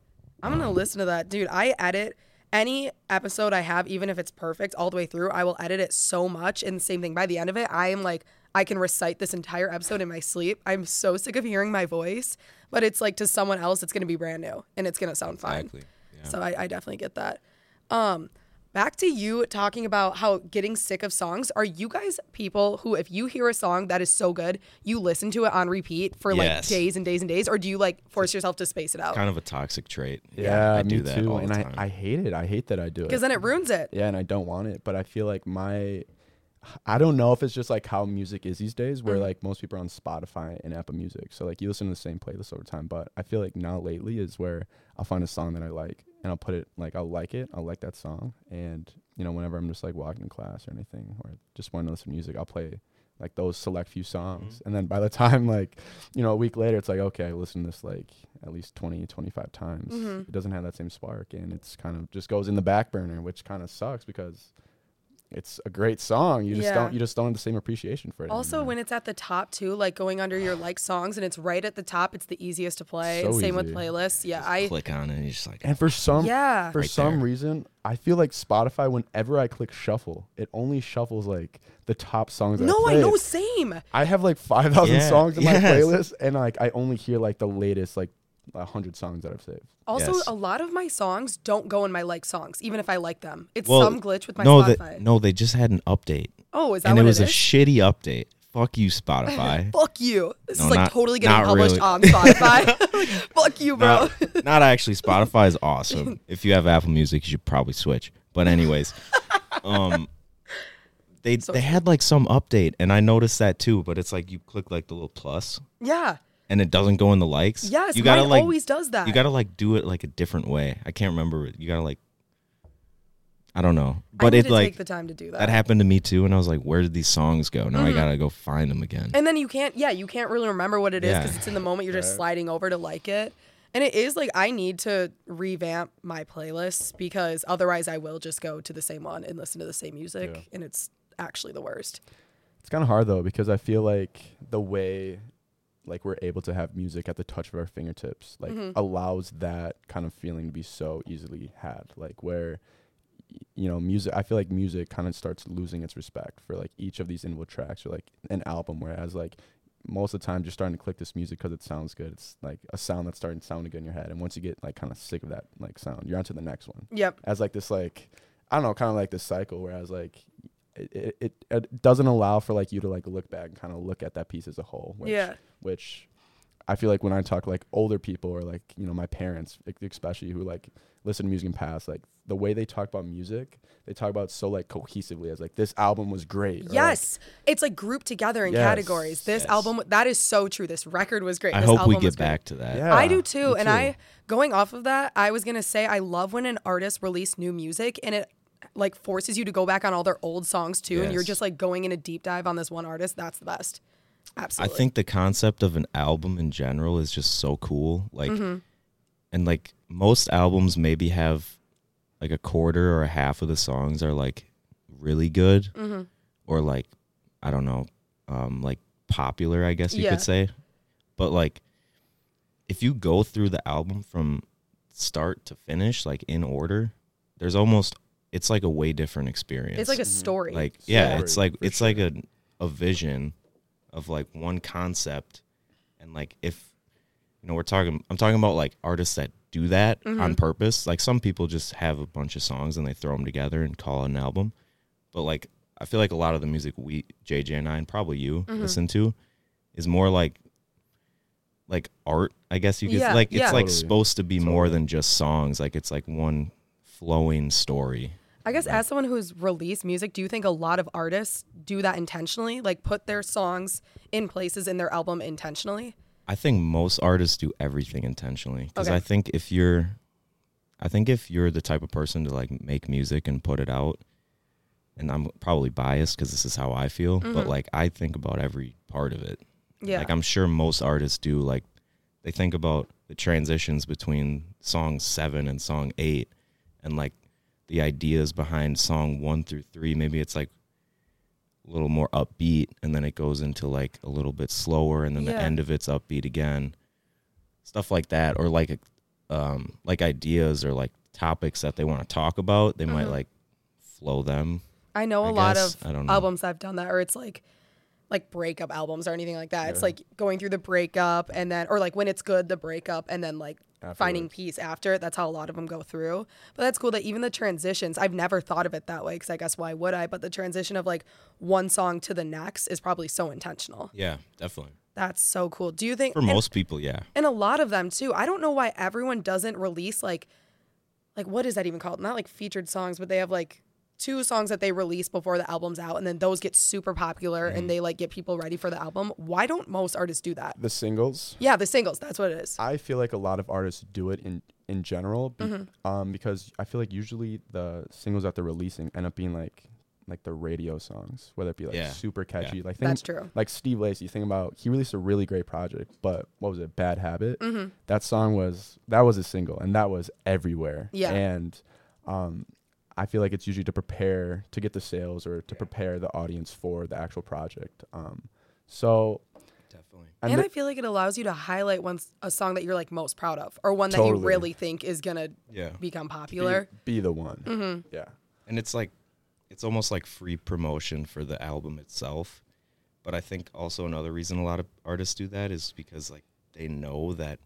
C: I'm gonna listen to that, dude. I edit any episode I have, even if it's perfect all the way through. I will edit it so much, and same thing. By the end of it, I am like, I can recite this entire episode in my sleep. I'm so sick of hearing my voice, but it's like to someone else, it's gonna be brand new and it's gonna sound fine.
A: exactly. Yeah.
C: So I, I definitely get that. Um, back to you talking about how getting sick of songs. Are you guys people who, if you hear a song that is so good, you listen to it on repeat for like
A: Yes.
C: days and days and days, or do you like force yourself to space it out?
A: kind of a toxic trait.
B: Yeah,
A: I
B: me
A: do that
B: too.
A: all
B: and
A: the
B: I,
A: time.
B: I hate it. I hate that I do it.
C: Because then it ruins it.
B: Yeah, and I don't want it, but I feel like my I don't know if it's just like how music is these days where
C: Mhm.
B: like most people are on Spotify and Apple Music. So like you listen to the same playlist over time, but I feel like now lately is where I'll find a song that I like and I'll put it like I'll like it, I'll like that song and you know whenever I'm just like walking in class or anything or just want to listen to music, I'll play like those select few songs. And then by the time like, you know, a week later it's like okay, I listened to this like at least 20 25 times.
C: Mhm.
B: It doesn't have that same spark and it's kind of just goes in the back burner, which kind of sucks because it's a great song. You just
C: Yeah.
B: don't you just don't have the same appreciation for it.
C: Also,
B: anymore.
C: when it's at the top too, like going under your like songs and it's right at the top, it's the easiest to play.
B: So
C: Same with
B: easy.
C: playlists. Yeah, I
A: click on it and you're just like
B: and for some
C: yeah.
B: for
A: Right
B: some
A: there.
B: reason, I feel like Spotify whenever I click shuffle, it only shuffles like the top songs
C: No,
B: I
C: I know. Same.
B: I have like 5,000
A: Yeah,
B: songs in my playlist and like I only hear like the latest like 100 songs that I've saved.
C: Also,
A: Yes.
C: a lot of my songs don't go in my like songs, even if I like them. It's
A: Well,
C: some glitch with my
A: no,
C: Spotify.
A: that no, they just had an update,
C: oh, is that
A: and
C: what
A: it was
C: it
A: a shitty update. Fuck you, Spotify.
C: Fuck you. This
A: No,
C: is like
A: not-
C: totally getting published
A: really.
C: on Spotify. Fuck you, bro.
A: not, not actually. Spotify is awesome. If you have Apple Music, you should probably switch. But anyways, um, they
C: So
A: they had like some update, and I noticed that too. But it's like you click like the little plus,
C: yeah.
A: And it doesn't go in the likes.
C: Yes.
A: you gotta
C: mine
A: like
C: always does that.
A: you gotta like do it like a different way. I can't remember. You gotta like, I don't know. But
C: need
A: it like
C: take the time to do that.
A: that happened to me too, and I was like, where did these songs go? Now I
C: Mhm.
A: gotta go find them again.
C: And then you can't, yeah, you can't really remember what it is because
A: Yeah.
C: it's in the moment. You're just
B: Right.
C: sliding over to like it. And it is like I need to revamp my playlists because otherwise I will just go to the same one and listen to the same music.
B: Yeah.
C: And it's actually the worst.
B: It's kind of hard though because I feel like the way like we're able to have music at the touch of our fingertips like
C: Mhm.
B: allows that kind of feeling to be so easily had like where y- you know music i feel like music kind of starts losing its respect for like each of these individual tracks or like an album whereas like most of the time you're starting to click this music because it sounds good it's like a sound that's starting to sound good in your head and once you get like kind of sick of that like sound you're on to the next one
C: Yep.
B: as like this like I don't know, kind of like this cycle. Whereas like it, it, it, it doesn't allow for like you to like look back and kind of look at that piece as a whole. Which,
C: yeah.
B: Which I feel like when I talk like older people or like you know my parents especially who like listen to music in past like the way they talk about music they talk about it so like cohesively as like this album was great. or, like,
C: Yes, it's like grouped together in
B: Yes,
C: categories. This
A: yes.
C: album, that is so true. This record was great.
A: I
C: This
A: hope we
C: album was
A: get back to that.
B: Yeah.
C: I do too. And
B: too.
C: I, going off of that, I was gonna say I love when an artist release new music and it like forces you to go back on all their old songs too, and you're just like going in a deep dive on this one artist. That's the best. Absolutely.
A: I think the concept of an album in general is just so cool. Like,
C: Mm-hmm.
A: and like most albums maybe have like a quarter or a half of the songs are like really good
C: Mm-hmm.
A: or like, I don't know, um, like popular, I guess you
C: Yeah.
A: could say. But like, if you go through the album from start to finish, like in order, there's almost, it's like a way different experience.
C: it's like a story.
A: like yeah
B: Story,
A: it's like
B: for
A: it's like a a vision of like one concept and like if you know we're talking i'm talking about like artists that do that
C: Mm-hmm.
A: on purpose like some people just have a bunch of songs and they throw them together and call it an album but like i feel like a lot of the music we jj and i and probably you
C: Mm-hmm.
A: listen to is more like like art i guess you could
C: Yeah,
A: like it's like
B: Totally.
A: supposed to be more than just songs like it's like one flowing story
C: I guess as someone who's released music, do you think a lot of artists do that intentionally? Like put their songs in places in their album intentionally?
A: I think most artists do everything intentionally because
C: Okay.
A: I think if you're, I think if you're the type of person to like make music and put it out, and I'm probably biased because this is how I feel, but like I think about every part of it.
C: Mm-hmm. Yeah.
A: Like I'm sure most artists do. Like they think about the transitions between song seven and song eight, and like the ideas behind song one through three. Maybe it's like a little more upbeat, and then it goes into like a little bit slower, and then the end of it's upbeat again. Stuff like that, or like um, like ideas or like topics that they want to talk about. They might like flow them.
C: I know a
A: I
C: lot
A: guess.
C: of
A: I don't know.
C: albums that have done that, or it's like like breakup albums or anything like that. It's like going through the breakup and then, or like when it's good, the breakup, and then like finding peace after. That's how a lot of them go through. But that's cool that even the transitions, I've never thought of it that way because I guess why would I? But the transition of like one song to the next is probably so intentional.
A: Yeah, definitely.
C: That's so cool. Do you think
A: For
C: and-
A: most people, yeah.
C: and a lot of them too. I don't know why everyone doesn't release like like what is that even called? Not like featured songs, but they have like two songs that they release before the album's out and then those get super popular
A: Mm-hmm.
C: and they like get people ready for the album. Why don't most artists do that?
B: the singles.
C: Yeah, the singles, that's what it is.
B: I feel like a lot of artists do it in in general, be,
C: Mm-hmm.
B: um, because I feel like usually the singles that they're releasing end up being like like the radio songs, whether it be like
A: Yeah.
B: super catchy.
A: Yeah.
B: Like think,
C: That's true.
B: Like Steve Lacy, think about he released a really great project, but what was it? Bad Habit.
C: Mm-hmm.
B: That song was that was a single, and that was everywhere.
C: Yeah.
B: and um, I feel like it's usually to prepare to get the sales or to prepare the audience for the actual project. Um, so
A: Definitely.
C: And,
B: and
C: I feel like it allows you to highlight one s- a song that you're like most proud of or one that you really think is going to
A: Yeah.
C: become
B: be,
C: popular.
B: be the one.
C: Mm-hmm.
B: Yeah.
A: and it's like it's almost like free promotion for the album itself but i think also another reason a lot of artists do that is because like they know that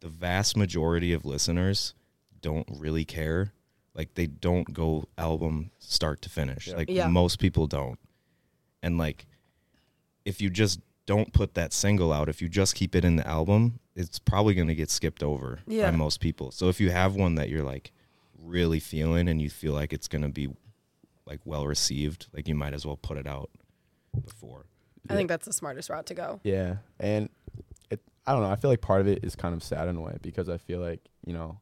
A: the vast majority of listeners don't really care like they don't go album start to finish
B: Yeah.
A: like
C: Yeah.
A: most people don't and like if you just don't put that single out if you just keep it in the album it's probably going to get skipped over
C: Yeah.
A: by most people so if you have one that you're like really feeling and you feel like it's going to be like well received like you might as well put it out before
C: I think that's the smartest route to go.
B: Yeah, and it I don't know. I feel like part of it is kind of sad in a way because I feel like you know,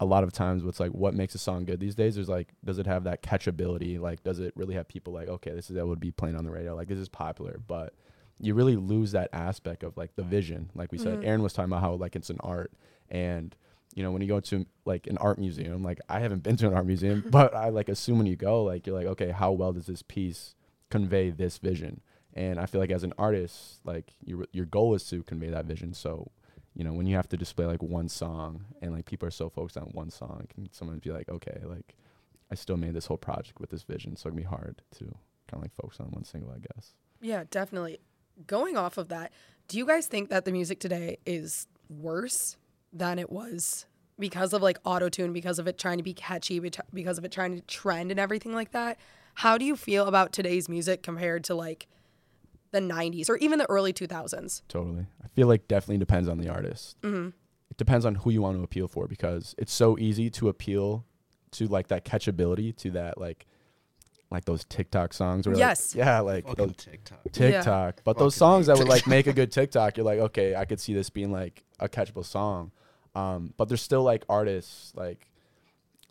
B: a lot of times what's like what makes a song good these days is like does it have that catchability? Like does it really have people like okay this is that would be playing on the radio like this is popular, but you really lose that aspect of like the vision. Like we said,
C: Mhm.
B: Aaron was talking about how like it's an art and. You know, when you go to like an art museum, like I haven't been to an art museum, but I like assume when you go, like you're like, okay, how well does this piece convey this vision? And I feel like as an artist, like your your goal is to convey that vision. So, you know, when you have to display like one song and like people are so focused on one song, can someone be like, okay, like I still made this whole project with this vision, so it can be hard to kind of like focus on one single, I guess.
C: Yeah, definitely. Going off of that, do you guys think that the music today is worse than it was because of like auto tune, because of it trying to be catchy, because of it trying to trend and everything like that? How do you feel about today's music compared to like the 90s or even the early 2000s?
B: Totally. I feel like definitely depends on the artist.
C: Mm-hmm.
B: It depends on who you want to appeal for because it's so easy to appeal to like that catchability, to that like like those TikTok songs or
C: Yes.
B: like, yeah, like those
A: TikTok.
B: TikTok. But those
A: Fucking
B: songs that would like make a good TikTok, you're like, okay, I could see this being like a catchable song. Um, but there's still like artists like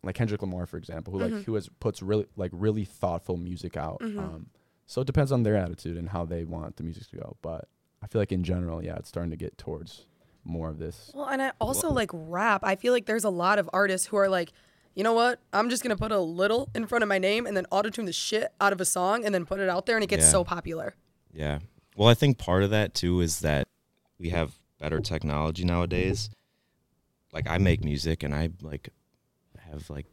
B: like Kendrick Lamar, for example, who
C: Mm-hmm.
B: like who has puts really like really thoughtful music out. Um, so it depends on their attitude and how they want the music to go. But I feel like in general, yeah, it's starting to get towards more of this.
C: Well, and I also like rap. I feel like there's a lot of artists who are like, you know what? I'm just gonna put a little in front of my name and then auto tune the shit out of a song and then put it out there and it gets
A: Yeah.
C: so popular.
A: Yeah. Well, I think part of that too is that we have better technology nowadays. Like I make music and I like have like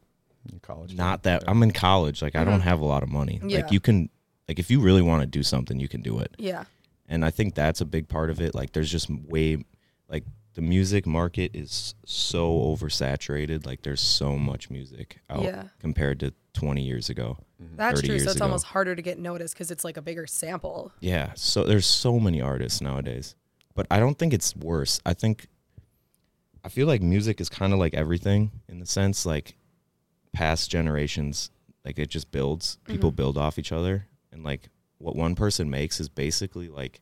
B: In college,
A: not that I'm in college. Like I don't mm-hmm. have a lot of money.
C: Yeah.
A: Like you can like if you really want to do something, you can do it.
C: Yeah.
A: And I think that's a big part of it. Like there's just way like the music market is so oversaturated. Like there's so much music out
C: Yeah.
A: compared to 20 years ago.
C: Mm-hmm.
A: That's
C: true. So it's
A: ago.
C: almost harder to get noticed because it's like a bigger sample.
A: Yeah, so there's so many artists nowadays. But I don't think it's worse. I think I feel like music is kind of like everything in the sense like past generations like it just builds. People mm-hmm. build off each other and like what one person makes is basically like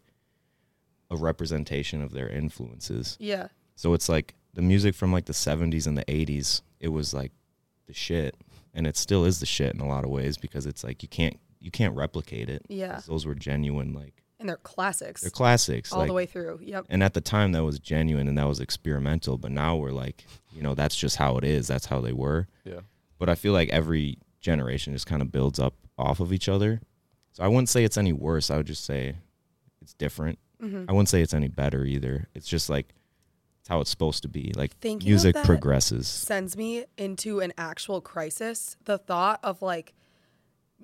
A: a representation of their influences.
C: Yeah.
A: So it's like the music from like the 70s and the 80s, it was like the shit and it still is the shit in a lot of ways because it's like you can't you can't replicate it.
C: Yeah.
A: Those were genuine like
C: And they're classics
A: they're classics.
C: all
A: like,
C: the way through. Yep.
A: And at the time that was genuine and that was experimental, but now we're like, you know, that's just how it is. That's how they were.
B: Yeah.
A: But I feel like every generation just kind of builds up off of each other. So I wouldn't say it's any worse. I would just say it's different.
C: Mm-hmm.
A: I wouldn't say it's any better either. It's just like it's how it's supposed to be. Like
C: Thinking
A: music progresses.
C: Sends me into an actual crisis. The thought of like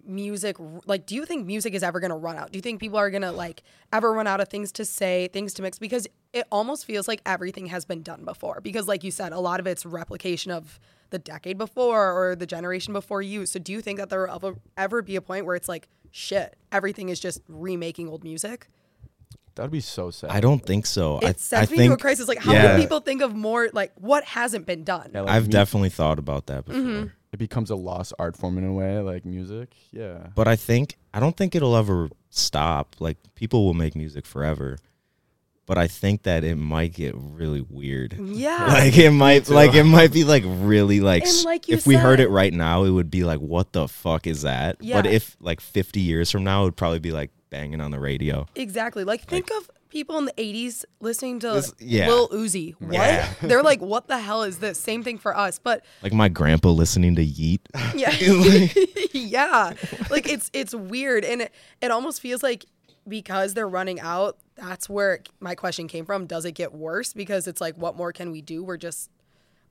C: music like do you think music is ever going to run out do you think people are going to like ever run out of things to say things to mix because it almost feels like everything has been done before because like you said a lot of it's replication of the decade before or the generation before you so do you think that there will ever, ever be a point where it's like shit everything is just remaking old music
B: That would be so sad.
A: I don't think so.
C: it
A: I,
C: sends
A: I
C: me
A: think
C: to a crisis like how
A: yeah.
C: can people think of more like what hasn't been done
B: Yeah, like
A: I've
B: mu-
A: definitely thought about that before.
C: Mm-hmm.
B: It becomes a lost art form in a way, like music. Yeah.
A: But I think I don't think it'll ever stop. Like people will make music forever. But I think that it might get really weird.
C: yeah
A: Like it might like it might be like really like,
C: And like you
A: if we heard it right now it would be like what the fuck is that? But
C: Yeah.
A: if like 50 years from now it would probably be like banging on the radio.
C: Exactly. Like think of people in the 80s listening to
A: This- yeah.
C: Lil Uzi. What?
A: Yeah.
C: They're like, what the hell is this? Same thing for us. But
A: Like my grandpa listening to Yeat.
C: yeah. yeah. Like it's it's weird. And it, it almost feels like because they're running out, that's where my question came from. Does it get worse? Because it's like, what more can we do? We're just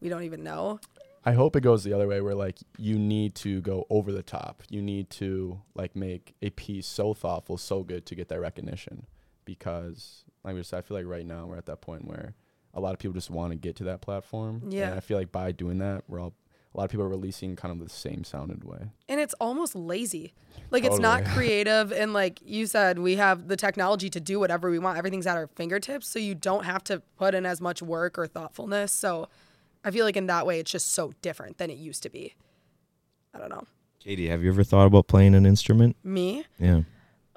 C: we don't even know.
B: I hope it goes the other way where like you need to go over the top. You need to like make a piece so thoughtful, so good to get that recognition. Because like we said, I feel like right now we're at that point where a lot of people just want to get to that platform.
C: Yeah.
B: And I feel like by doing that, we're all lot of people are releasing kind of the same sounded way.
C: and it's almost lazy. Like it's not creative and like you said we have the technology to do whatever we want. Everything's at our fingertips so you don't have to put in as much work or thoughtfulness. So I feel like in that way it's just so different than it used to be. I don't know.
A: Katie, have you ever thought about playing an instrument?
C: Me?
A: Yeah.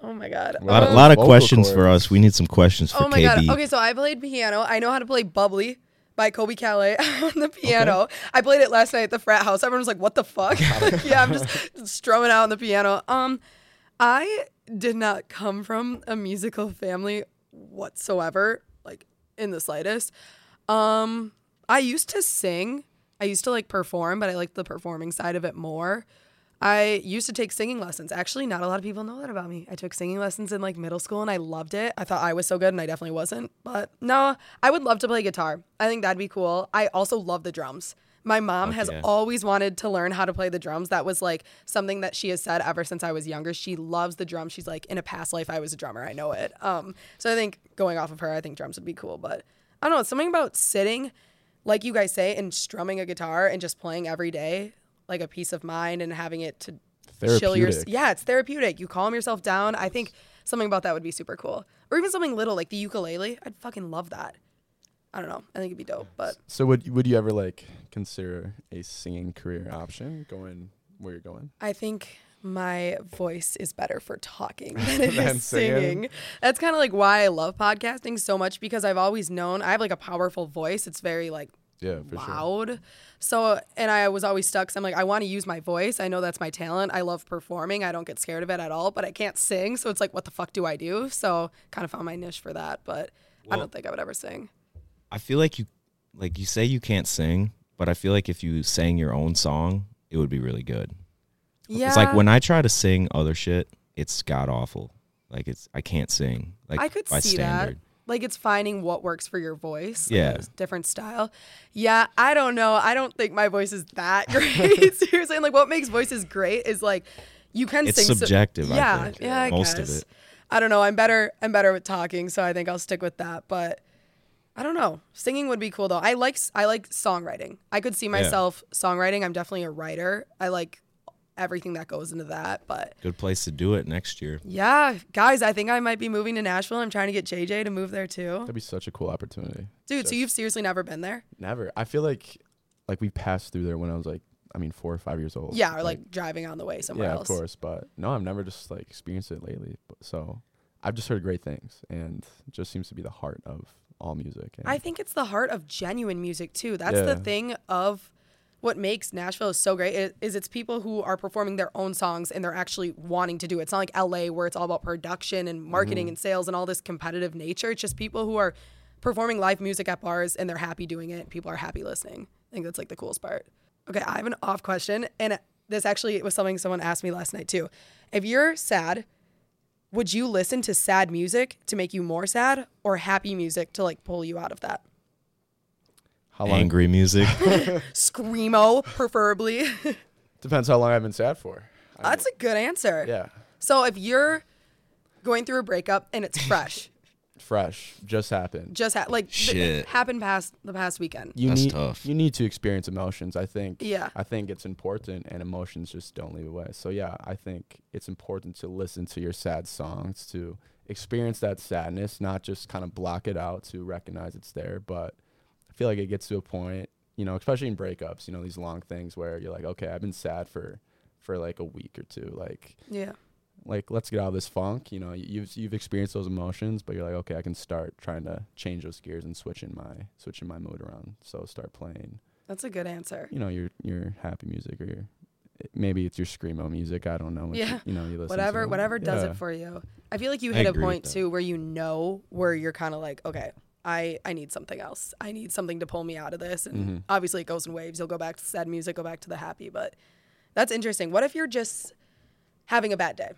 C: Oh my god.
A: A lot, a
C: Um,
A: lot of
B: Vocal
A: questions for us. We need some questions for
C: Oh my
A: KB.
C: god. Okay, so I played piano. I know how to play Bubbly by Colbie Caillat on the piano. I played it last night at the frat house. Everyone was like, "What the fuck?" yeah, I'm just strumming out on the piano. Um, I did not come from a musical family whatsoever, like in the slightest. Um, I used to sing. I used to like perform, but I like the performing side of it more. I used to take singing lessons. Actually, not a lot of people know that about me. I took singing lessons in like middle school and I loved it. I thought I was so good and I definitely wasn't. But no, I would love to play guitar. I think that'd be cool. I also love the drums. My mom
A: Fuck
C: has always wanted to learn how to play the drums. That was like something that she has said ever since I was younger. She loves the drums. She's like, in a past life, I was a drummer. I know it. Um, so I think going off of her, I think drums would be cool. But I don't know, it's something about sitting, like you guys say, and strumming a guitar and just playing every day, like a peace of mind and having it to chill your yeah it's therapeutic. You calm yourself down. I think something about that would be super cool. Or even something little like the ukulele. I'd fucking love that. I don't know. I think it'd be dope but
B: So would would you ever like consider a singing career option going where you're going?
C: i think my voice is better for talking than it is
B: singing.
C: singing. That's kind of like why i love podcasting so much because i've always known i have like a powerful voice. It's very like
B: Yeah, for sure.
C: loud. So, and I was always stuck. So I'm like, I want to use my voice. I know that's my talent. I love performing. I don't get scared of it at all, but I can't sing. So it's like, what the fuck do I do? So kind of found my niche for that, but I don't think I would ever sing.
A: I feel like you, like you say you can't sing, but I feel like if you sang your own song, it would be really good.
C: Yeah.
A: It's like when I try to sing other shit, it's god awful. Like it's I can't sing. Like
C: I could
A: by
C: see
A: standard.
C: that. Like it's finding what works for your voice.
A: Yeah.
C: a different style. Yeah. I don't know. I don't think my voice is that great. Seriously. And like what makes voices great is like you can
A: It's
C: sing. so-
A: subjective, I
C: yeah.
A: think,
C: yeah. I
A: most of
C: guess.
A: it.
C: I don't know. I'm better. I'm better with talking, so I think I'll stick with that. But I don't know. Singing would be cool though. I like I like songwriting. I could see myself songwriting. I'm definitely a writer. I like everything that goes into that. But
A: Good place to do it next year.
C: yeah, guys, I think I might be moving to Nashville. I'm trying to get JJ to move there too.
B: That'd be such a cool opportunity.
C: Dude, so you've seriously never been there?
B: Never. I feel like like we passed through there when I was like I mean four or five years old.
C: Yeah, or like, driving on the way somewhere
B: yeah,
C: else.
B: of course. But no, I've never just like experienced it lately. But, so I've just heard great things, and it just seems to be the heart of all music. And
C: I think it's the heart of genuine music too. That's the thing of what makes Nashville so great is, is it's people who are performing their own songs and they're actually wanting to do it. It's not like LA where it's all about production and marketing mm-hmm. and sales and all this competitive nature. It's just people who are performing live music at bars and they're happy doing it. People are happy listening. I think that's like the coolest part. Okay, I have an off question and this actually was something someone asked me last night too. If you're sad, would you listen to sad music to make you more sad or happy music to like pull you out of that?
B: How long
A: Angry music.
C: Screamo, preferably.
B: depends how long I've been sad for. I
C: That's a good answer.
B: yeah,
C: So if you're going through a breakup and it's fresh,
B: fresh, just happened.
C: just ha- like th-
A: Shit.
C: happened past the past weekend.
B: you
A: That's
B: need
A: tough.
B: you need to experience emotions. I think.
C: Yeah.
B: I think it's important, and emotions just don't leave away. So yeah, I think it's important to listen to your sad songs to experience that sadness, not just kind of block it out to recognize it's there. But I feel like it gets to a point, you know, especially in breakups, you know, these long things where you're like, okay, I've been sad for for like a week or two, like
C: Yeah.
B: like let's get out of this funk. You know, you've you've experienced those emotions, but you're like, okay, I can start trying to change those gears and switching my switching my mood around. So start playing,
C: That's a good answer.
B: you know, your your happy music or your maybe it's your screamo music. I don't know.
C: Yeah.
B: You, you know, you listen
C: Whatever whatever does
B: Yeah.
C: it for you. I feel like you hit a point too where you know where you're kind of like, okay, I I need something else. I need something to pull me out of this. And
B: Mhm.
C: obviously it goes in waves. You'll go back to sad music, go back to the happy, but that's interesting. What if you're just having a bad day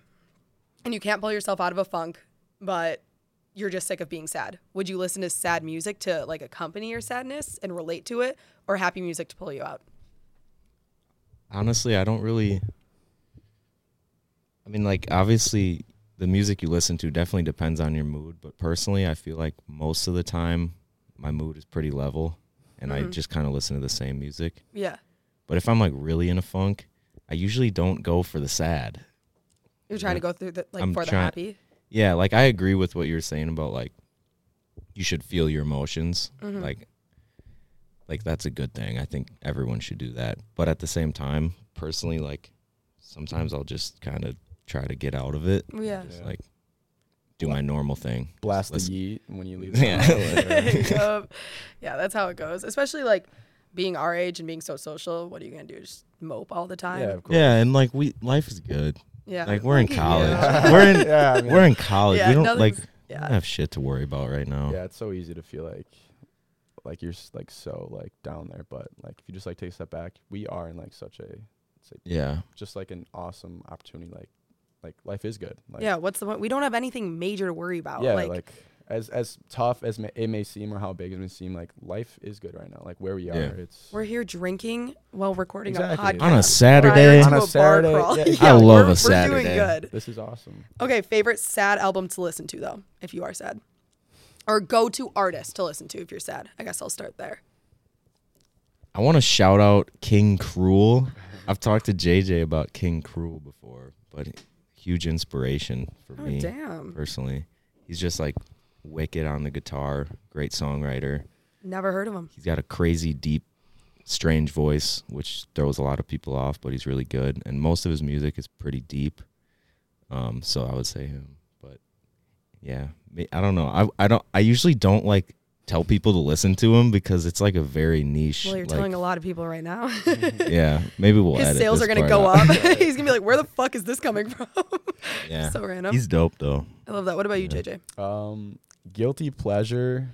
C: and you can't pull yourself out of a funk, but you're just sick of being sad? Would you listen to sad music to like accompany your sadness and relate to it or happy music to pull you out?
A: Honestly, I don't really. I mean, like obviously, the music you listen to definitely depends on your mood. But personally, I feel like most of the time, my mood is pretty level, and I
C: Mhm.
A: just kind of listen to the same music.
C: Yeah.
A: But if I'm like really in a funk, I usually don't go for the sad.
C: You're trying to go through the like
A: I'm
C: for the happy.
A: Yeah, like I agree with what you're saying about like you should feel your emotions.
C: Mhm.
A: Like like that's a good thing. I think everyone should do that. But at the same time, personally like sometimes I'll just kind of try to get out of it.
C: Yeah.
A: Just
B: Yeah.
A: like do my normal thing.
B: blast the
A: Listen-
B: yeet when you leave.
A: Yeah.
B: The
C: Yup. yeah, that's how it goes. Especially like being our age and being so social. What are you gonna do? Just mope all the time?
B: yeah, of course.
A: Yeah, and like we life is good.
C: Yeah.
A: Like we're in
C: Yeah.
A: college. we're in
B: yeah, I mean,
A: we're in college.
C: Yeah,
A: we don't like
C: nothing's-
A: we
C: yeah.
A: don't have shit to worry about right now.
B: yeah, it's so easy to feel like like you're like so like down there, but like if you just like take a step back, we are in like such a It's like
A: Yeah.
B: just like an awesome opportunity. Like like life is good. Like,
C: yeah, what's the point? We don't have anything major to worry about.
B: yeah,
C: like,
B: like, as as tough as ma- it may seem or how big it may seem, like life is good right now. Like where we are,
A: Yeah.
B: it's
C: we're here drinking while recording
B: Exactly.
C: a podcast.
A: On a Saturday.
B: On a
C: a
B: Saturday,
C: crawl.
B: yeah.
A: I love
C: we're,
A: a
C: We're
A: Saturday.
C: doing good.
B: this is awesome.
C: Okay, favorite sad album to listen to though, if you are sad, or go to artist to listen to if you're sad. I guess I'll start there.
A: I want to shout out King Krule. I've talked to JJ about King Krule before, but huge inspiration for
C: Oh
A: me
C: damn,
A: personally. He's just like wicked on the guitar, great songwriter.
C: never heard of him.
A: He's got a crazy deep strange voice which throws a lot of people off, but he's really good and most of his music is pretty deep. Um so I would say him, but yeah, I don't know. I I don't I usually don't like tell people to listen to him because it's like a very niche
C: Well, you're
A: like,
C: telling a lot of people right now.
A: Yeah, maybe we'll
C: His
A: edit
C: sales
A: this
C: are gonna go
A: out.
C: up. He's gonna be like, "Where the fuck is this coming from?"
A: Yeah.
C: so random.
A: He's dope though.
C: I love that. What about you,
A: Yeah.
C: JJ?
B: Um, guilty pleasure,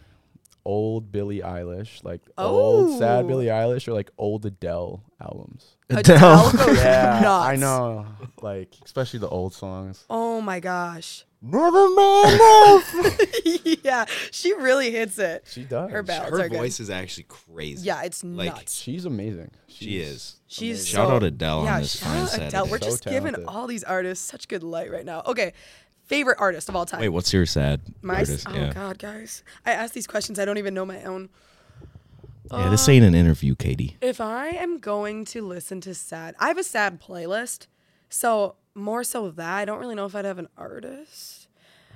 B: old Billie Eilish, like old sad
C: Oh.
B: Billie Eilish, or like old Adele albums.
C: Adele goes
B: yeah,
C: nuts.
B: I know. Like especially the old songs.
C: Oh my gosh.
A: Never man
C: yeah, she really hits it.
B: She does.
C: Her ballads
A: Her
C: are good.
A: voice is actually crazy.
C: Yeah, it's
A: Like,
C: nuts.
B: She's amazing.
A: She is.
C: She's
A: Shout
C: so-
A: out Adele
C: yeah,
A: on this
C: shout
A: fine
C: out
A: Saturday.
C: Adele. We're
B: So
C: just giving all these artists such good light right now. Okay, favorite artist of all time.
A: Wait, what's your sad
C: my
A: artist?
C: oh
A: yeah.
C: god, guys, I ask these questions. I don't even know my own.
A: yeah, this ain't an um, interview, Katie.
C: If I am going to listen to sad, I have a sad playlist. So more so that I don't really know if I'd have an artist.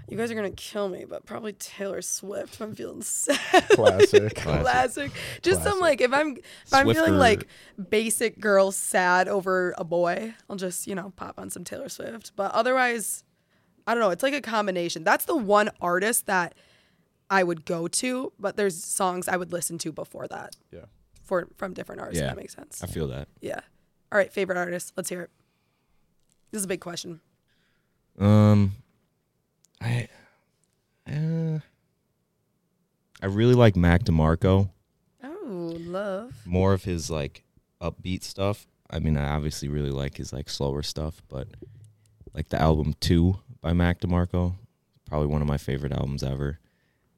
C: You guys are gonna kill me, but probably Taylor Swift. If I'm feeling sad.
B: Classic.
C: Classic. Just some like if I'm if I'm feeling like basic girl sad over a boy, I'll just you know pop on some Taylor Swift. But otherwise, I don't know. It's like a combination. That's the one artist that I would go to, but there's songs I would listen to before that
B: Yeah.
C: for from different artists.
A: Yeah.
C: If that makes sense.
A: I feel that.
C: Yeah. All right, favorite artist. Let's hear it. This is a big question.
A: Um, I, uh, I really like Mac DeMarco.
C: Oh, love.
A: More of his like upbeat stuff. I mean, I obviously really like his like slower stuff, but like the album Two by Mac DeMarco, probably one of my favorite albums ever.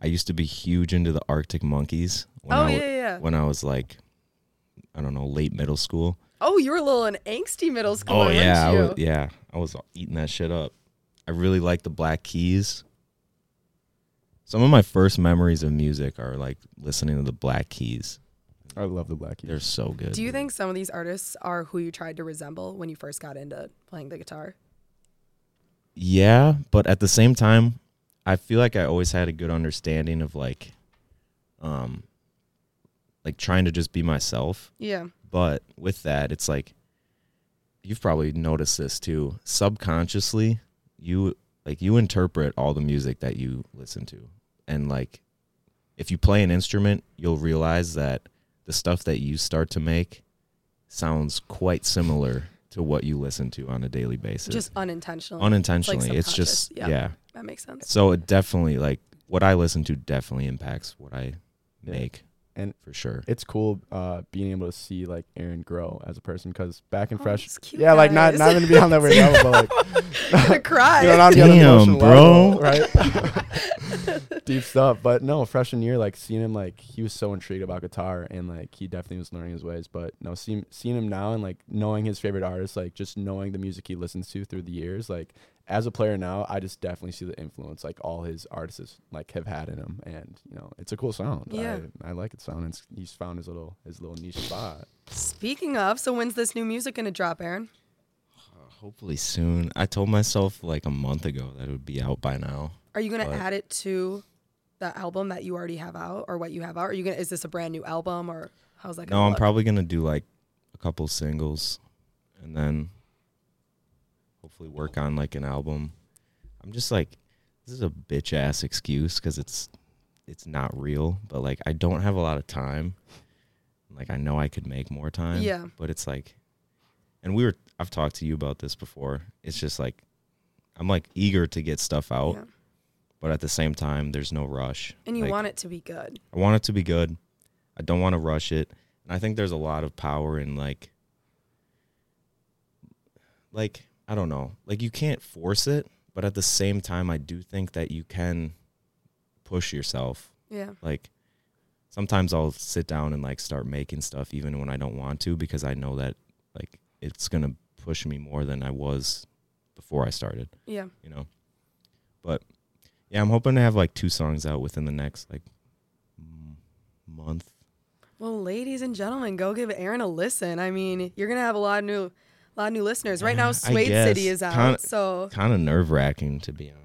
A: I used to be huge into the Arctic Monkeys when
C: oh
A: I
C: yeah, yeah, yeah.
A: when I was like, I don't know, late middle school.
C: Oh, you were a little an angsty middle school.
A: Oh yeah, I
C: weren't
A: was,
C: you?
A: yeah, I was eating that shit up. I really like the Black Keys. Some of my first memories of music are like listening to the Black Keys.
B: I love the Black Keys.
A: They're so good.
C: Do you think some of these artists are who you tried to resemble when you first got into playing the guitar?
A: Yeah, but at the same time, I feel like I always had a good understanding of like, um, like trying to just be myself.
C: Yeah.
A: But with that, it's like you've probably noticed this too. Subconsciously, you like you interpret all the music that you listen to. And like if you play an instrument, you'll realize that the stuff that you start to make sounds quite similar to what you listen to on a daily basis.
C: Just unintentionally.
A: unintentionally. It's, just yeah.
C: Yeah. That makes sense.
A: So it definitely like what I listen to definitely impacts what I make.
B: And-
A: for sure.
B: It's cool uh, being able to see like Aaron grow as a person because back in
C: Oh,
B: fresh,
C: these cute
B: yeah, like not not even to be on that weird level, but like
C: I'm gonna cry.
B: you know, not on the
A: Damn, bro.
B: level, right? Deep stuff. But no, freshman year, like seeing him, like he was so intrigued about guitar, and like he definitely was learning his ways. But no, seeing seeing him now and like knowing his favorite artists, like just knowing the music he listens to through the years, like as a player now, I just definitely see the influence like all his artists like have had in him, and you know, it's a cool sound.
C: Yeah.
B: I, I like it sound. It's, he's found his little his little niche spot.
C: Speaking of, so when's this new music gonna drop, Aaron?
A: Hopefully soon. I told myself like a month ago that it would be out by now.
C: Are you gonna add it to the album that you already have out, or what you have out? Are you gonna? Is this a brand new album, or how's that? Gonna
A: No, I'm
C: look?
A: probably gonna do like a couple singles, and then hopefully work on like an album. I'm just like, this is a bitch ass excuse because it's it's not real, but like I don't have a lot of time. Like I know I could make more time.
C: Yeah.
A: But it's like, and we were I've talked to you about this before. It's just like I'm like eager to get stuff out,
C: Yeah.
A: but at the same time, there's no rush.
C: And you
A: Like,
C: want it to be good.
A: I want it to be good. I don't want to rush it. And I think there's a lot of power in like like I don't know, like you can't force it, but at the same time, I do think that you can push yourself.
C: Yeah.
A: Like sometimes I'll sit down and like start making stuff even when I don't want to because I know that like it's gonna push me more than I was before I started.
C: Yeah.
A: You know, but yeah, I'm hoping to have like two songs out within the next like m- month.
C: Well, ladies and gentlemen, go give Aaron a listen. I mean, you're gonna have a lot of new, a lot of new listeners. Right now, Suede. City is out,
A: Kinda-
C: so
A: Kind of nerve wracking to be honest.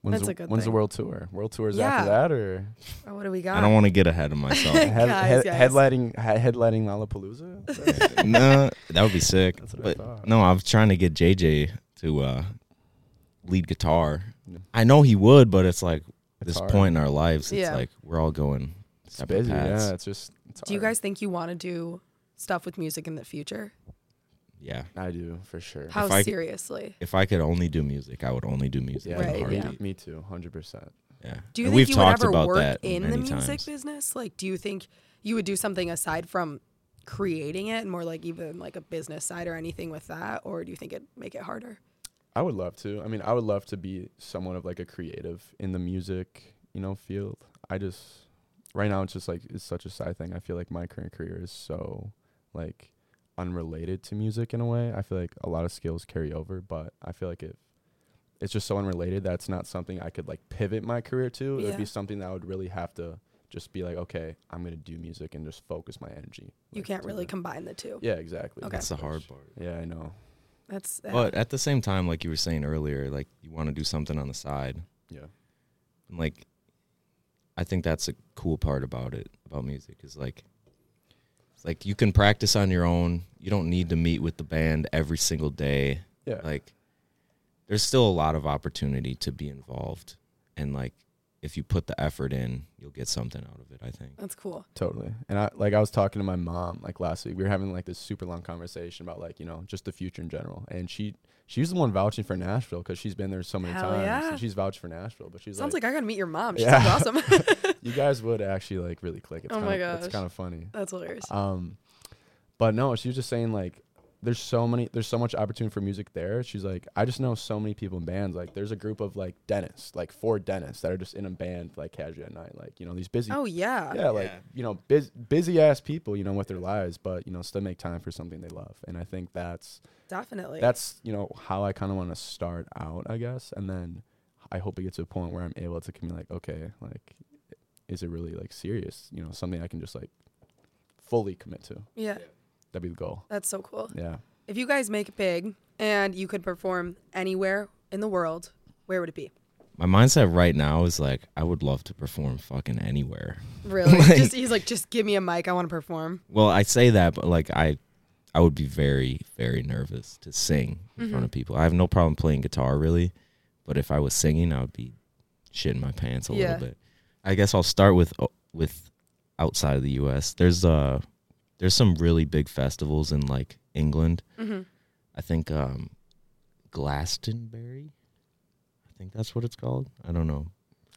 B: When's,
C: That's
B: the,
C: a good
B: when's the world tour? World tours
C: Yeah.
B: after that, or
C: oh, what do we got?
A: I don't want to get ahead of myself.
B: head,
C: Guys,
B: head,
C: guys.
B: headlining he- headlining Lollapalooza?
A: no, that would be sick.
B: That's what I
A: But
B: thought.
A: no, I was trying to get JJ to uh, lead guitar.
B: Yeah.
A: I know he would, but it's like
B: It's
A: this
B: hard.
A: point in our lives, it's
C: Yeah.
A: like we're all going
B: It's
A: separate
B: busy.
A: paths.
B: Yeah, it's just. It's
C: do you
B: hard.
C: guys think you want to do stuff with music in the future?
A: Yeah.
B: I do for sure.
C: How
A: If I c-
C: seriously?
A: If I could only do music, I would only do music.
B: Yeah,
A: in a
C: Right,
B: me,
C: yeah.
B: me too, hundred percent.
A: Yeah.
C: Do you
A: And
C: think
A: we've
C: you would
A: talked
C: ever
A: about
C: work
A: that
C: in the music
A: times.
C: business? Like, do you think you would do something aside from creating it, and more like even like a business side or anything with that, or do you think it'd make it harder?
B: I would love to. I mean, I would love to be somewhat of like a creative in the music, you know, field. I just right now it's just like it's such a side thing. I feel like my current career is so like unrelated to music in a way. I feel like a lot of skills carry over, but I feel like if it's just so unrelated that's not something I could like pivot my career to. It would be something that I would really have to just be like, okay, I'm gonna do music and just focus my energy.
C: You
B: like,
C: can't really
B: the-
C: combine the two.
B: Yeah, exactly.
C: Okay.
A: That's the hard part.
B: Yeah, I know.
C: That's yeah.
A: But at the same time, like you were saying earlier, like you want to do something on the side.
B: Yeah.
A: And like I think that's a cool part about it, about music, is like it's like you can practice on your own. You don't need to meet with the band every single day.
B: Yeah.
A: Like there's still a lot of opportunity to be involved. And like if you put the effort in, you'll get something out of it, I think.
C: That's cool.
B: Totally. And I like I was talking to my mom like last week. We were having like this super long conversation about like, you know, just the future in general. And she she's the one vouching for Nashville cuz she's been there so many
C: Hell
B: times.
C: yeah.
B: And she's vouched for Nashville, but she's
C: Sounds
B: like,
C: like I gotta meet your mom. She
B: Yeah.
C: sounds awesome.
B: you guys would actually like really click. It's
C: Oh
B: kinda,
C: my
B: It's
C: gosh.
B: kind of funny.
C: That's hilarious.
B: Um but no, she was just saying like there's so many there's so much opportunity for music there. She's like, I just know so many people in bands. Like there's a group of like dentists, like four dentists that are just in a band like casually at night. Like, you know, these busy
C: Oh yeah.
B: yeah, like you know, biz- busy ass people, you know, with their lives, but you know, still make time for something they love. And I think that's
C: Definitely.
B: that's you know how I kind of want to start out, I guess. And then I hope it gets to a point where I'm able to be like, okay, like, is it really like serious? You know, something I can just like fully commit to.
C: yeah.
B: That'd be the goal.
C: That's so cool.
B: Yeah.
C: If you guys make it big and you could perform anywhere in the world, where would it be?
A: My mindset right now is like I would love to perform fucking anywhere.
C: Really?
A: Like-
C: just he's like, just give me a mic. I want to perform.
A: Well, I say that, but like I, I would be very, very nervous to sing in front of people. I have no problem playing guitar, really, but if I was singing, I would be shitting my pants a
C: Yeah.
A: little bit. I guess I'll start with uh, with outside of the U.S. There's uh, there's some really big festivals in like England.
C: hmm
A: I think um, Glastonbury. I think that's what it's called. I don't know.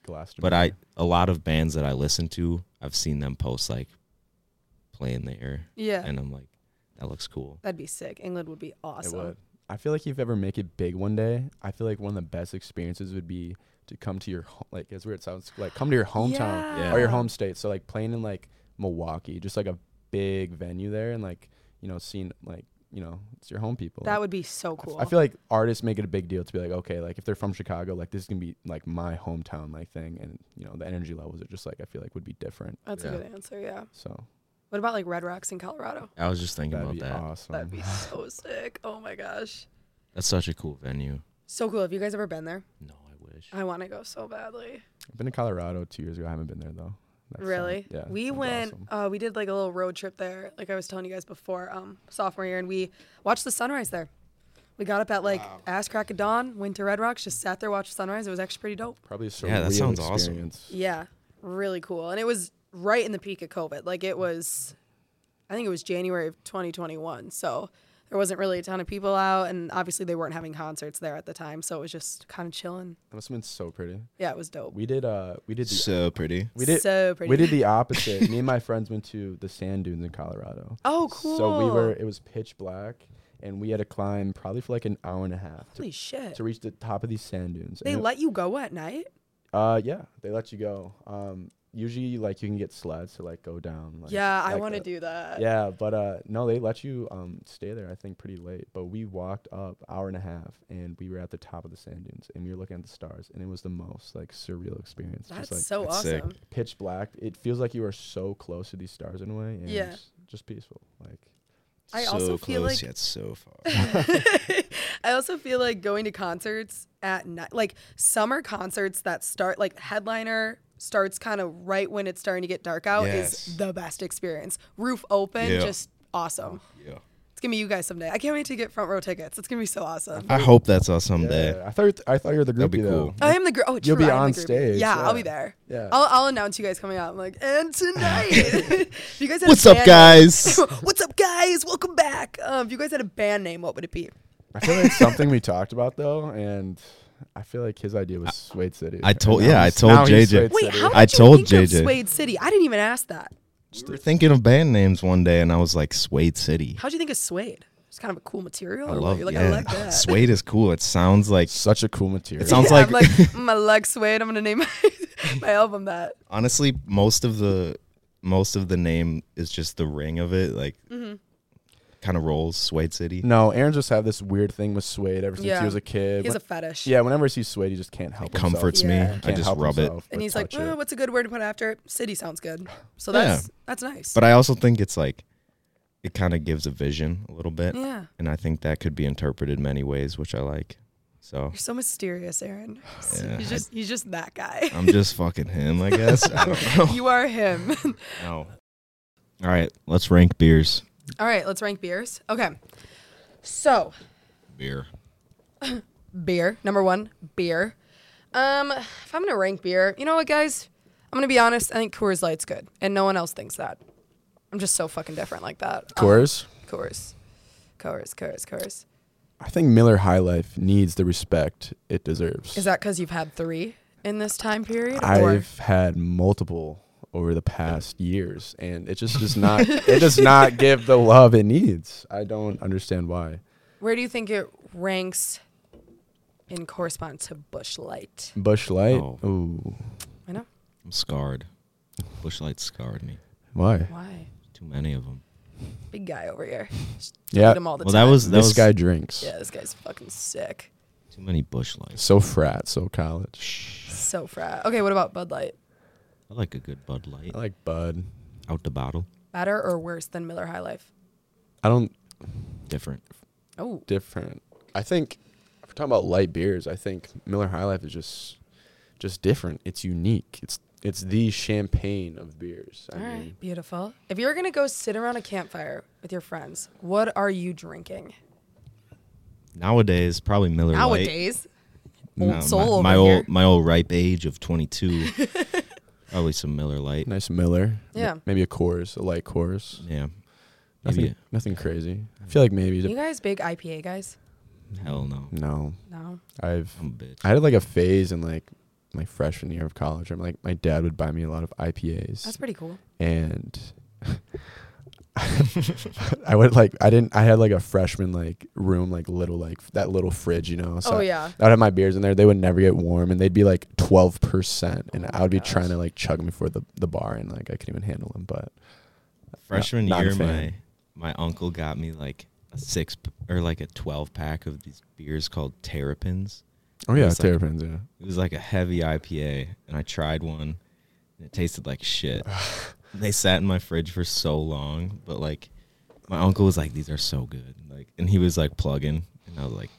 B: Glastonbury.
A: But I a lot of bands that I listen to, I've seen them post like playing there,
C: Yeah.
A: and I'm like, that looks cool.
C: That'd be sick. England would be
B: It
C: awesome.
B: would. I feel like if you ever make it big one day, I feel like one of the best experiences would be to come to your ho- like as weird it sounds like come to your hometown
A: Yeah.
B: or your home state. So like playing in like Milwaukee, just like a big venue there, and like you know seeing like you know it's your home people.
C: That would be so cool.
B: I feel like artists make it a big deal to be like, okay, like if they're from Chicago, like this is gonna be like my hometown like thing, and you know the energy levels are just like I feel like would be different.
C: That's
A: Yeah.
C: a good answer. Yeah.
B: So
C: What about like Red Rocks in Colorado?
A: I was just thinking
B: that'd
A: about
B: be
A: that.
B: awesome.
C: That'd be so sick. Oh my gosh.
A: That's such a cool venue.
C: So cool. Have you guys ever been there?
A: No, I wish.
C: I want to go so badly.
B: I've been to Colorado two years ago. I haven't been there though. That
C: really?
B: sound- yeah.
C: We went.
B: awesome.
C: Uh, we did like a little road trip there. Like I was telling you guys before, um, sophomore year, and we watched the sunrise there. We got up at like ass crack of dawn, went to Red Rocks, just sat there, watched the sunrise. It was actually pretty dope.
B: Probably a
A: Yeah, that sounds awesome.
C: Yeah, really cool. And it was right in the peak of COVID. Like it was, I think it was January of 2021. So there wasn't really a ton of people out, and obviously they weren't having concerts there at the time. So it was just kind of chilling.
B: That must have been so pretty.
C: Yeah, it was dope.
B: We did uh we did the
A: So pretty.
B: we did
C: so pretty.
B: we did the opposite. Me and my friends went to the sand dunes in Colorado.
C: Oh, cool.
B: So we were it was pitch black and we had to climb probably for like an hour and a half to,
C: Holy shit.
B: to reach the top of these sand dunes.
C: They
B: And it-
C: let you go at night?
B: uh yeah, they let you go. Um, usually like you can get sleds to like go down. Like,
C: yeah, I want to do that.
B: Yeah, but uh, no, they let you um stay there. I think pretty late. But we walked up hour and a half, and we were at the top of the sand dunes, and we were looking at the stars, and it was the most like surreal experience.
C: That's
B: just like
C: so
A: That's sick.
C: awesome.
B: pitch black. It feels like you are so close to these stars in a way, and
C: Yeah.
B: just peaceful. Like
C: I
A: so
C: also feel like-
A: yet so far.
C: I also feel like going to concerts at night, like summer concerts that start, like headliner starts kind of right when it's starting to get dark out,
A: Yes.
C: is the best experience. Roof open,
A: Yeah.
C: just awesome.
A: yeah.
C: It's gonna be you guys someday. I can't wait to get front row tickets. It's gonna be so awesome.
A: I hope that's us someday.
B: yeah, I thought you I thought you were the
A: That'd be
B: groupie though.
C: I am the girl. Oh,
B: You'll be
C: I am
B: on
C: the groupie.
B: stage,
C: Yeah, I'll be there.
B: Yeah.
C: I'll, I'll announce you guys coming out. I'm like, and tonight, if you guys had a
A: What's up, guys?
C: What's up, guys? Welcome back. Um, if you guys had a band name, what would it be?
B: I feel like something we talked about though, and I feel like his idea was Suede City.
A: I told-
B: And now
A: yeah, I told
B: now he's
A: JJ.
B: Suede
C: Wait,
B: City.
C: how did
A: I
C: you
A: told
C: think of
A: JJ.
C: Suede City? I didn't even ask that.
A: We were thinking of band names one day, and I was like, Suede City.
C: How'd you think of suede? It's kind of a cool material.
A: I
C: or what?
A: love
C: You're like,
A: yeah.
C: I like that.
A: Suede is cool. It sounds like
B: Such a cool material.
A: It sounds
C: Yeah,
A: like-
C: I'm like "Mm, I like suede. I'm gonna name my, my album that.
A: honestly most of the most of the name is just the ring of it, like
C: Mm-hmm.
A: Kind of rolls. Suede City.
B: No, Aaron just had this weird thing with Suede ever since
C: Yeah.
B: he was a kid.
C: He has
B: When-
C: a fetish.
B: yeah, whenever he sees Suede, he just can't help
A: It comforts
C: Yeah.
A: me. I
B: Can't
A: just
B: help
A: rub it.
B: himself
C: And he's like,
B: touch
C: "Uh, what's a good word to put after it? City sounds good. So
A: Yeah.
C: that's that's nice.
A: But I also think it's like it kind of gives a vision a little bit,
C: yeah,
A: and I think that could be interpreted many ways, which I like. So
C: you're so mysterious, Aaron.
A: Yeah,
C: he's
A: I-
C: just he's just that guy.
A: I'm just fucking him, I guess. I don't know.
C: you are him.
A: No. All right, let's rank beers.
C: All right, let's rank beers. Okay, so
A: Beer.
C: beer number one, beer. Um, if I'm gonna rank beer, you know what, guys? I'm gonna be honest. I think Coors Light's good, and no one else thinks that. I'm just so fucking different like that. Um,
B: Coors.
C: Coors, Coors, Coors, Coors.
B: I think Miller High Life needs the respect it deserves.
C: Is that because you've had three in this time period? or
B: I've had multiple over the past years, and it just does not. it does not give the love it needs. I don't understand why.
C: where do you think it ranks in correspondence to Busch Light?
B: Busch Light.
A: Oh.
B: Ooh,
C: I know
A: I'm scarred. Busch Light scarred me.
B: why?
C: why.
A: Too many of them.
C: Big guy over here. Just
B: Yeah,
C: eat 'em all the
A: Well,
C: time.
A: that was that
B: this
A: was
B: guy drinks.
C: yeah, this guy's fucking sick.
A: too many Busch Lights.
B: So frat, so college.
C: So frat. Okay, what about Bud Light?
A: I like a good Bud Light
B: I like Bud.
A: out the bottle.
C: Better or worse than Miller High Life?
B: I don't
A: Different.
C: Oh,
B: different. I think if we're talking about light beers, I think Miller High Life is just just different. It's unique. It's it's the champagne of beers. I
C: all right,
B: mean,
C: beautiful. If you're gonna go sit around a campfire with your friends, what are you drinking
A: Nowadays, probably Miller Lite.
C: nowadays? Old
A: No,
C: soul
A: my, my
C: over here.
A: old my old ripe age of 22. probably some Miller Lite.
B: nice Miller. M-
C: Yeah.
B: Maybe a Coors, a light Coors.
A: Yeah.
B: Nothing,
A: Maybe
B: nothing crazy. I feel like maybe.
C: You guys big IPA guys?
A: hell no.
B: no,
C: No.
B: I've
A: I'm a bitch.
B: I had like a phase in like my freshman year of college. I'm like my dad would buy me a lot of IPAs.
C: That's pretty cool.
B: and I would like I didn't I had like a freshman like room like little like that little fridge you know so
C: oh yeah.
B: I would have my beers in there they would never get warm and they'd be like 12% and
C: Oh
B: I
C: my
B: would be
C: gosh.
B: trying to like chug them before the, the bar and like I couldn't even handle them but
A: Freshman
B: not
A: year,
B: fan.
A: my my uncle got me like a six p- or like a 12 pack of these beers called Terrapins.
B: oh yeah
A: It's like-
B: terrapins yeah
A: It was like a heavy IPA, and I tried one, and it tasted like shit. they sat in my fridge for so long, but like, my uncle was like, "These are so good," like, and he was like plugging, and I was like,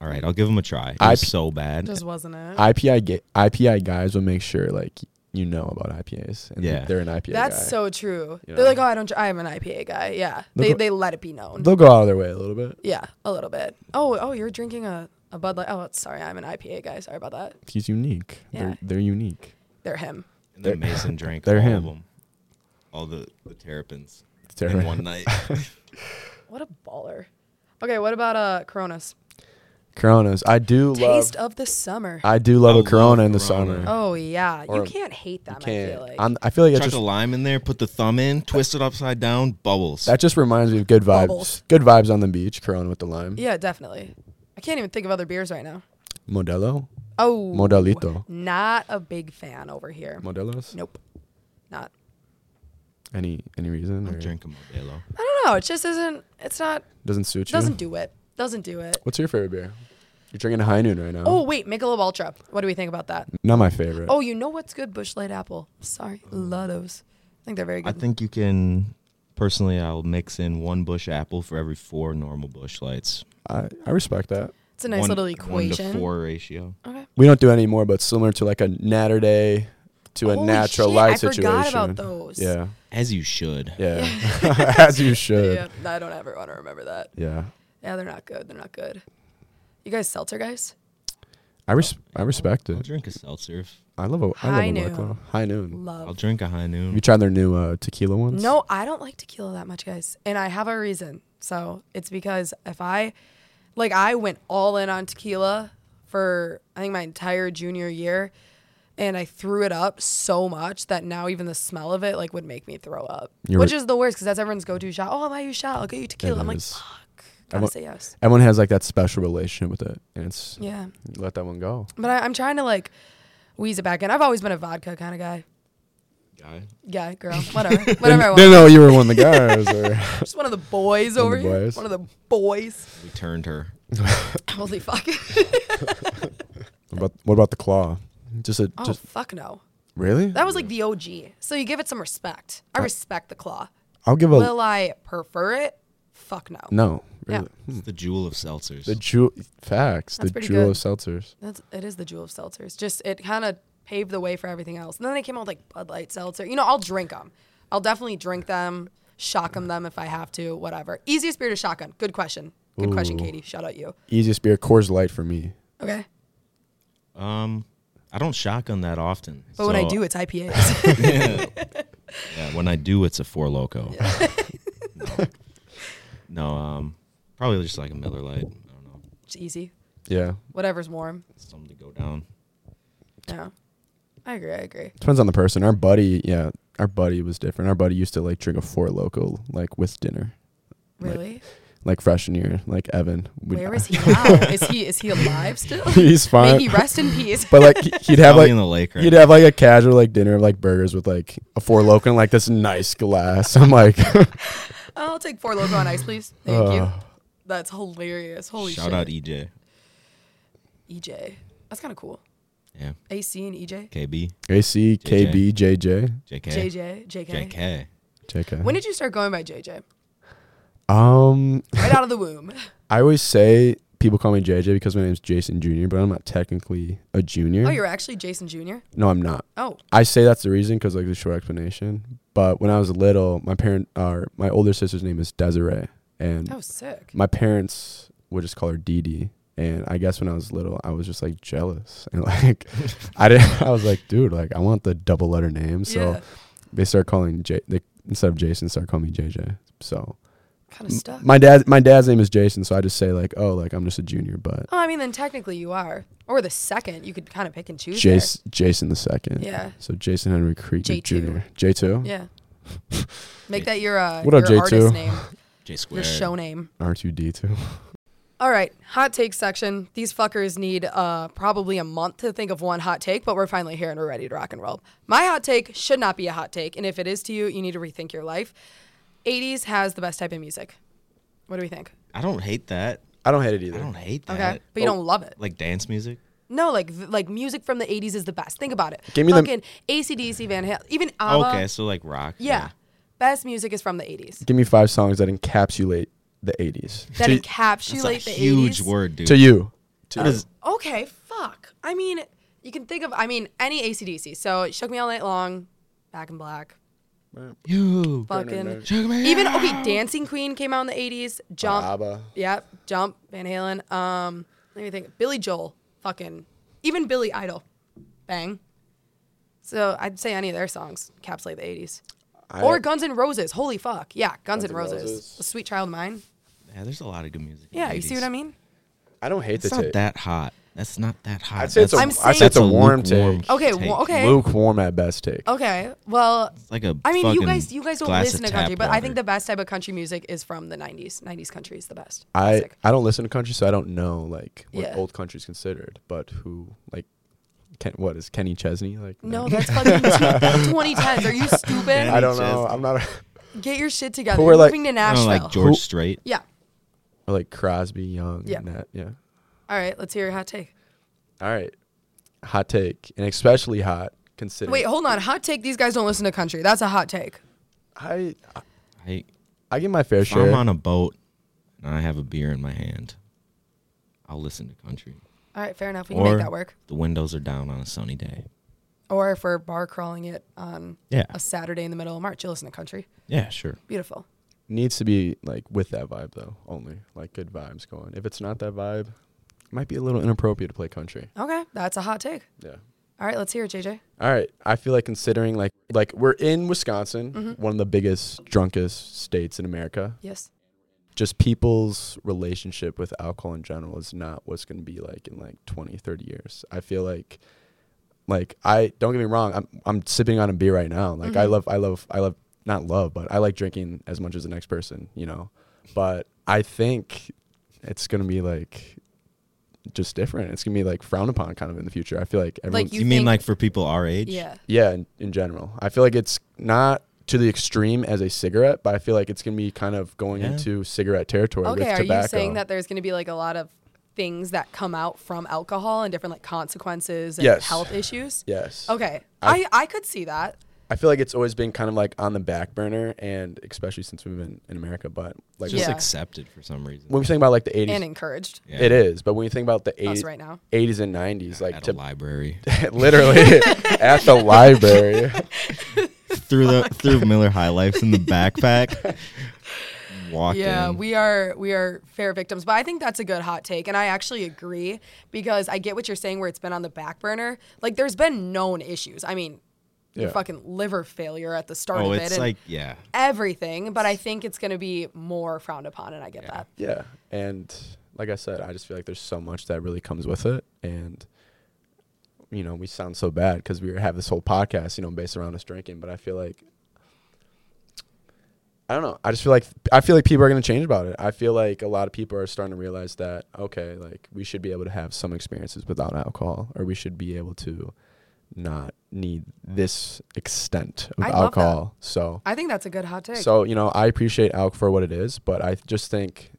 A: "All right, I'll give them a try." It was
B: IP
A: so bad.
C: Just wasn't it?
B: IPI ga- IPI guys will make sure like you know about IPAs and
A: Yeah.
B: they're an IPA
C: That's
B: guy.
C: so true.
B: You
C: They're
B: know?
C: like, oh, I don't. I'm an IPA guy. Yeah,
B: They'll
C: they
B: go-
C: they let it be known.
B: they'll go out of their way a little bit
C: yeah, a little bit. Oh, oh, you're drinking a a Bud Light. Oh, sorry, I'm an IPA guy. Sorry about that.
B: he's unique
C: Yeah.
B: they're, they're unique
C: They're him.
A: and then Mason drank
B: they're
A: all
B: him.
A: Of them, all the the Terrapins in
B: Terrapin.
A: one night.
C: What a baller. Okay, what about uh Coronas?
B: Coronas. I do
C: Taste
B: love.
C: of the summer.
B: I do love
A: I
B: a Corona in the
A: Corona.
B: summer.
C: oh yeah, you can't hate them. I
B: Can't.
C: feel like.
B: I'm- I feel like it
A: Chuck
B: just
A: a lime in there, put the thumb in, twist it upside down, bubbles.
B: that just reminds me of good vibes.
C: Bubbles.
B: Good vibes on the beach. Corona with the lime.
C: yeah, definitely. I can't even think of other beers right now.
B: Modelo.
C: Oh,
B: Modelito.
C: Not a big fan over here.
B: Modelos.
C: Nope, not.
B: Any any reason?
A: I'm
B: or
A: drinking Modelo.
C: I don't know. It just isn't. It's not.
B: Doesn't suit you.
C: Doesn't do it. Doesn't do it.
B: What's your favorite beer? You're drinking a High Noon right now.
C: Oh wait, Michelob Ultra. What do we think about that?
B: Not my favorite.
C: Oh, you know what's good? Busch Light Apple. Sorry, mm. love those. I think they're very good.
A: I think you can. Personally, I'll mix in one Busch apple for every four normal Busch lights.
B: I, I respect that.
C: it's a nice
A: One-
C: little
A: One
C: equation.
A: to four ratio.
C: Okay.
B: We don't do any more, but similar to like a Natter Day to a
C: Holy
B: natural
C: shit,
B: light
C: I
B: situation.
C: forgot about those.
B: Yeah.
A: As you should.
B: Yeah. As you should.
C: Yeah, I don't ever want to remember that.
B: Yeah.
C: Yeah, they're not good. They're not good. You guys seltzer guys?
B: I res- I respect it.
A: I'll drink a seltzer. if-
B: I love a I love
C: High
B: a
C: noon.
B: White High noon.
A: I'll
C: Love.
A: drink a high noon.
B: you tried their new uh, tequila ones?
C: No, I don't like tequila that much, guys. And I have a reason. So it's because if I, like, I went all in on tequila for, I think, my entire junior year. And I threw it up so much that now even the smell of it, like, would make me throw up.
B: You
C: which
B: were-
C: is the worst because that's everyone's go to shot. Oh, I'll buy you a shot. I'll get you tequila.
B: It
C: I'm like,
B: is.
C: fuck. Gotta
B: want-
C: say yes.
B: Everyone has like that special relationship with it, and it's
C: Yeah.
B: let that one go.
C: But I, I'm trying to, like, wheeze it back in. I've always been a vodka kind of guy.
A: Guy.
C: Guy, girl, whatever. Whatever I
B: Didn't,
C: want.
B: didn't know you were one of the guys. Or
C: Just one of the boys
B: One
C: over
B: the
C: here.
B: boys.
C: One of the boys.
A: We turned her.
C: Holy fuck.
B: what about what about the claw? Just a
C: oh
B: just
C: fuck no.
B: really?
C: That was like the OG. So you give it some respect. I respect the claw.
B: I'll give a
C: Will I prefer it? Fuck no.
B: no.
C: Yeah.
B: Really.
A: It's the jewel of seltzers.
B: The jewel facts.
C: That's
B: the jewel
C: good.
B: of seltzers.
C: That's it is the jewel of seltzers. Just it kind of paved the way for everything else. And then they came out with like Bud Light seltzer. You know, I'll drink them. I'll definitely drink them, shock 'em them if I have to, whatever. Easiest beer to shotgun. Good question. Good question, Katie. Shout out you.
B: Easiest beer, Coors Light for me.
C: Okay.
A: um, I don't shotgun that often.
C: But when I do, it's IPAs.
A: yeah. yeah, when I do, it's a Four Loko. no. no, um, probably just like a Miller Lite. I don't know,
C: it's easy.
B: Yeah.
C: Whatever's warm.
A: something to go down.
C: Yeah. I agree. I agree.
B: Depends on the person. Our buddy, yeah, our buddy was different. Our buddy used to like drink a Four Loko like with dinner,
C: Really?
B: like freshman year, like Evan. We'd-
C: Where is he now? is he is he alive still?
B: He's fine.
C: May he rest in peace.
B: but like he- he'd have
A: Probably
B: like
A: in the lake right
B: he'd
A: now.
B: have like a casual like dinner of like burgers with like a Four Loko and like this nice glass. I'm like,
C: I'll take Four Loko on ice, please. Thank you.
B: uh,
C: That's hilarious. Holy.
A: Shout
C: shit.
A: out EJ.
C: EJ. That's kind of cool.
A: Yeah.
C: AC and EJ.
A: KB.
B: AC, KB, JJ,
A: JK.
C: JJ. JK.
A: JK.
B: JK.
C: When did you start going by JJ?
B: Um,
C: Right out of the womb.
B: I always say people call me JJ because my name's Jason Jr., but I'm not technically a junior.
C: Oh, you're actually Jason Jr.
B: no, I'm not.
C: Oh,
B: I say that's the reason because like the short explanation. But when I was little, my parent, or my older sister's name is Desiree, and
C: that was sick.
B: my parents would just call her Dee Dee. And I guess when I was little, I was just like jealous, and like I didn't. I was like, dude, like I want the double letter name. So
C: yeah.
B: they start calling J. They instead of Jason, start calling me JJ. So
C: Kind of stuck.
B: my dad, my dad's name is Jason, so I just say like, oh, like I'm just a junior, but
C: Oh, I mean, then technically you are, or the second. You could kind of pick and choose. there.
B: Jason, Jason the second.
C: Yeah.
B: So Jason Henry Krueger
C: J2.
B: Jr. J two.
C: Yeah. Make that your uh,
B: What up,
C: your
B: J2?
C: artist name,
A: J
C: your
A: squared.
C: show name.
B: R two D two.
C: All right, hot take section. These fuckers need uh, probably a month to think of one hot take, but we're finally here and we're ready to rock and roll. My hot take should not be a hot take, and if it is to you, you need to rethink your life. 80s has the best type of music. What do we think?
A: I don't hate that.
B: I don't hate it either.
A: I don't hate that.
C: Okay, but you don't oh, love it.
A: Like dance music.
C: No, like like music from the 80s is the best. Think about it.
B: Give me the-
C: Fucking ACDC, Van Halen, even ABBA.
A: okay, so like rock.
C: Yeah. Best music is from the 80s.
B: Give me five songs that encapsulate the 80s.
C: That
B: to,
A: That's
C: encapsulate
A: a
C: the
A: huge
C: 80s.
A: word, dude.
B: to you. To
A: What is-
C: Okay, fuck. I mean, you can think of, I mean, any ACDC. So it shook me all night long, Back in Black,
A: you.
C: fucking. Even okay, Dancing Queen came out in the '80s. Jump,
B: ABBA.
C: yep, Jump, Van Halen. Um, let me think. Billy Joel, fucking, even Billy Idol, bang. So I'd say any of their songs encapsulate the '80s. Or Guns N' Roses. Holy fuck, yeah, Guns, N'
B: N'
C: Roses.
B: Roses.
C: A Sweet Child of Mine.
A: Yeah, there's a lot of good music. in
C: Yeah,
A: the
C: you see what I mean?
B: I don't hate
A: It's
B: the
A: not
B: take.
A: that hot. That's not that hot.
B: I'd say it's a,
C: I'm
B: I'd say it's a
C: saying-
B: warm
A: lukewarm
B: take.
C: Okay, well, okay.
B: Lukewarm at best take.
C: Okay. Well,
A: It's like a.
C: I mean, you
A: fucking
C: guys, you guys don't
A: glass
C: listen
A: of
C: to country,
A: tap
C: but I think the best type of country music is from the '90s. '90s country is the best.
B: I
C: Classic.
B: I don't listen to country, so I don't know like what
C: Yeah.
B: old country's considered. But who like, Ken, what is Kenny Chesney like?
C: no, that's fucking 2010s. Are you stupid?
B: I don't know.
A: Chesney.
B: I'm not a,
C: Get your shit together.
B: Who
C: You're
B: are, like-
C: moving to
A: I
C: Nashville.
A: don't know, like George
B: Who-
A: Strait.
C: yeah.
B: or like Crosby, Young.
C: Yeah.
B: and that, yeah.
C: All right. Let's hear your hot take.
B: All right, hot take, and especially hot considering.
C: Wait, hold on. Hot take. These guys don't listen to country. That's a hot take.
B: I
A: I,
B: I get my fair
A: if
B: share.
A: I'm on a boat and I have a beer in my hand, I'll listen to country.
C: All right. Fair enough. We can
A: Or
C: make that work.
A: the windows are down on a sunny day.
C: Or if we're bar crawling it on
A: Yeah.
C: a Saturday in the middle of March, you listen to country.
A: Yeah, sure.
C: Beautiful.
B: Needs to be like with that vibe though, only like good vibes going. If it's not that vibe, it might be a little inappropriate to play country.
C: Okay. That's a hot take.
B: Yeah.
C: All right. Let's hear it, JJ.
B: All right. I feel like considering like like we're in Wisconsin,
C: Mhm.
B: one of the biggest drunkest states in America.
C: Yes.
B: Just people's relationship with alcohol in general is not what's going to be like in like 20, 30 years. I feel like like I don't get me wrong, I'm I'm sipping on a beer right now. Like I
C: Mhm.
B: love I love I love not love, but I like drinking as much as the next person, you know. But I think it's going to be like just different. It's going to be like frowned upon kind of in the future. I feel like everyone's
C: You
A: You, mean like for people our age?
C: Yeah.
B: yeah, in, in general. I feel like it's not to the extreme as a cigarette, but I feel like it's going to be kind of going
A: Yeah.
B: into cigarette territory
C: Okay.
B: with
C: Are
B: tobacco.
C: you saying that there's going to be like a lot of things that come out from alcohol and different like consequences and
B: Yes.
C: health issues?
B: Yes.
C: Okay.
B: I-
C: I, I could see that.
B: I feel like it's always been kind of like on the back burner, and especially since we've been in America. But like
A: Just
C: Yeah.
A: accepted for some reason.
B: when we think about like the 80s,
C: and encouraged
A: Yeah.
B: it is. But when you think about the 80s,
C: right now.
B: 80s and 90s, like
A: at
B: to
A: a library.
B: literally at the library.
A: through the through Miller High Lifes in the backpack. Walk
C: Yeah, we are we are fair victims, but I think that's a good hot take, and I actually agree because I get what you're saying where it's been on the back burner. Like, there's been known issues. I mean, your
B: Yeah.
C: fucking liver failure at the start
A: oh,
C: of it,
A: it's
C: and
A: like yeah.
C: everything. But I think it's going to be more frowned upon, and I get
A: Yeah.
C: that.
B: Yeah, and like I said, I just feel like there's so much that really comes with it, and you know, we sound so bad because we have this whole podcast, you know, based around us drinking. But I feel like I don't know. I just feel like I feel like people are going to change about it. I feel like a lot of people are starting to realize that okay, like we should be able to have some experiences without alcohol, or we should be able to not need this extent of
C: I love that.
B: alcohol. So,
C: I think that's a good hot take.
B: so you know, I appreciate alcohol for what it is, but I just think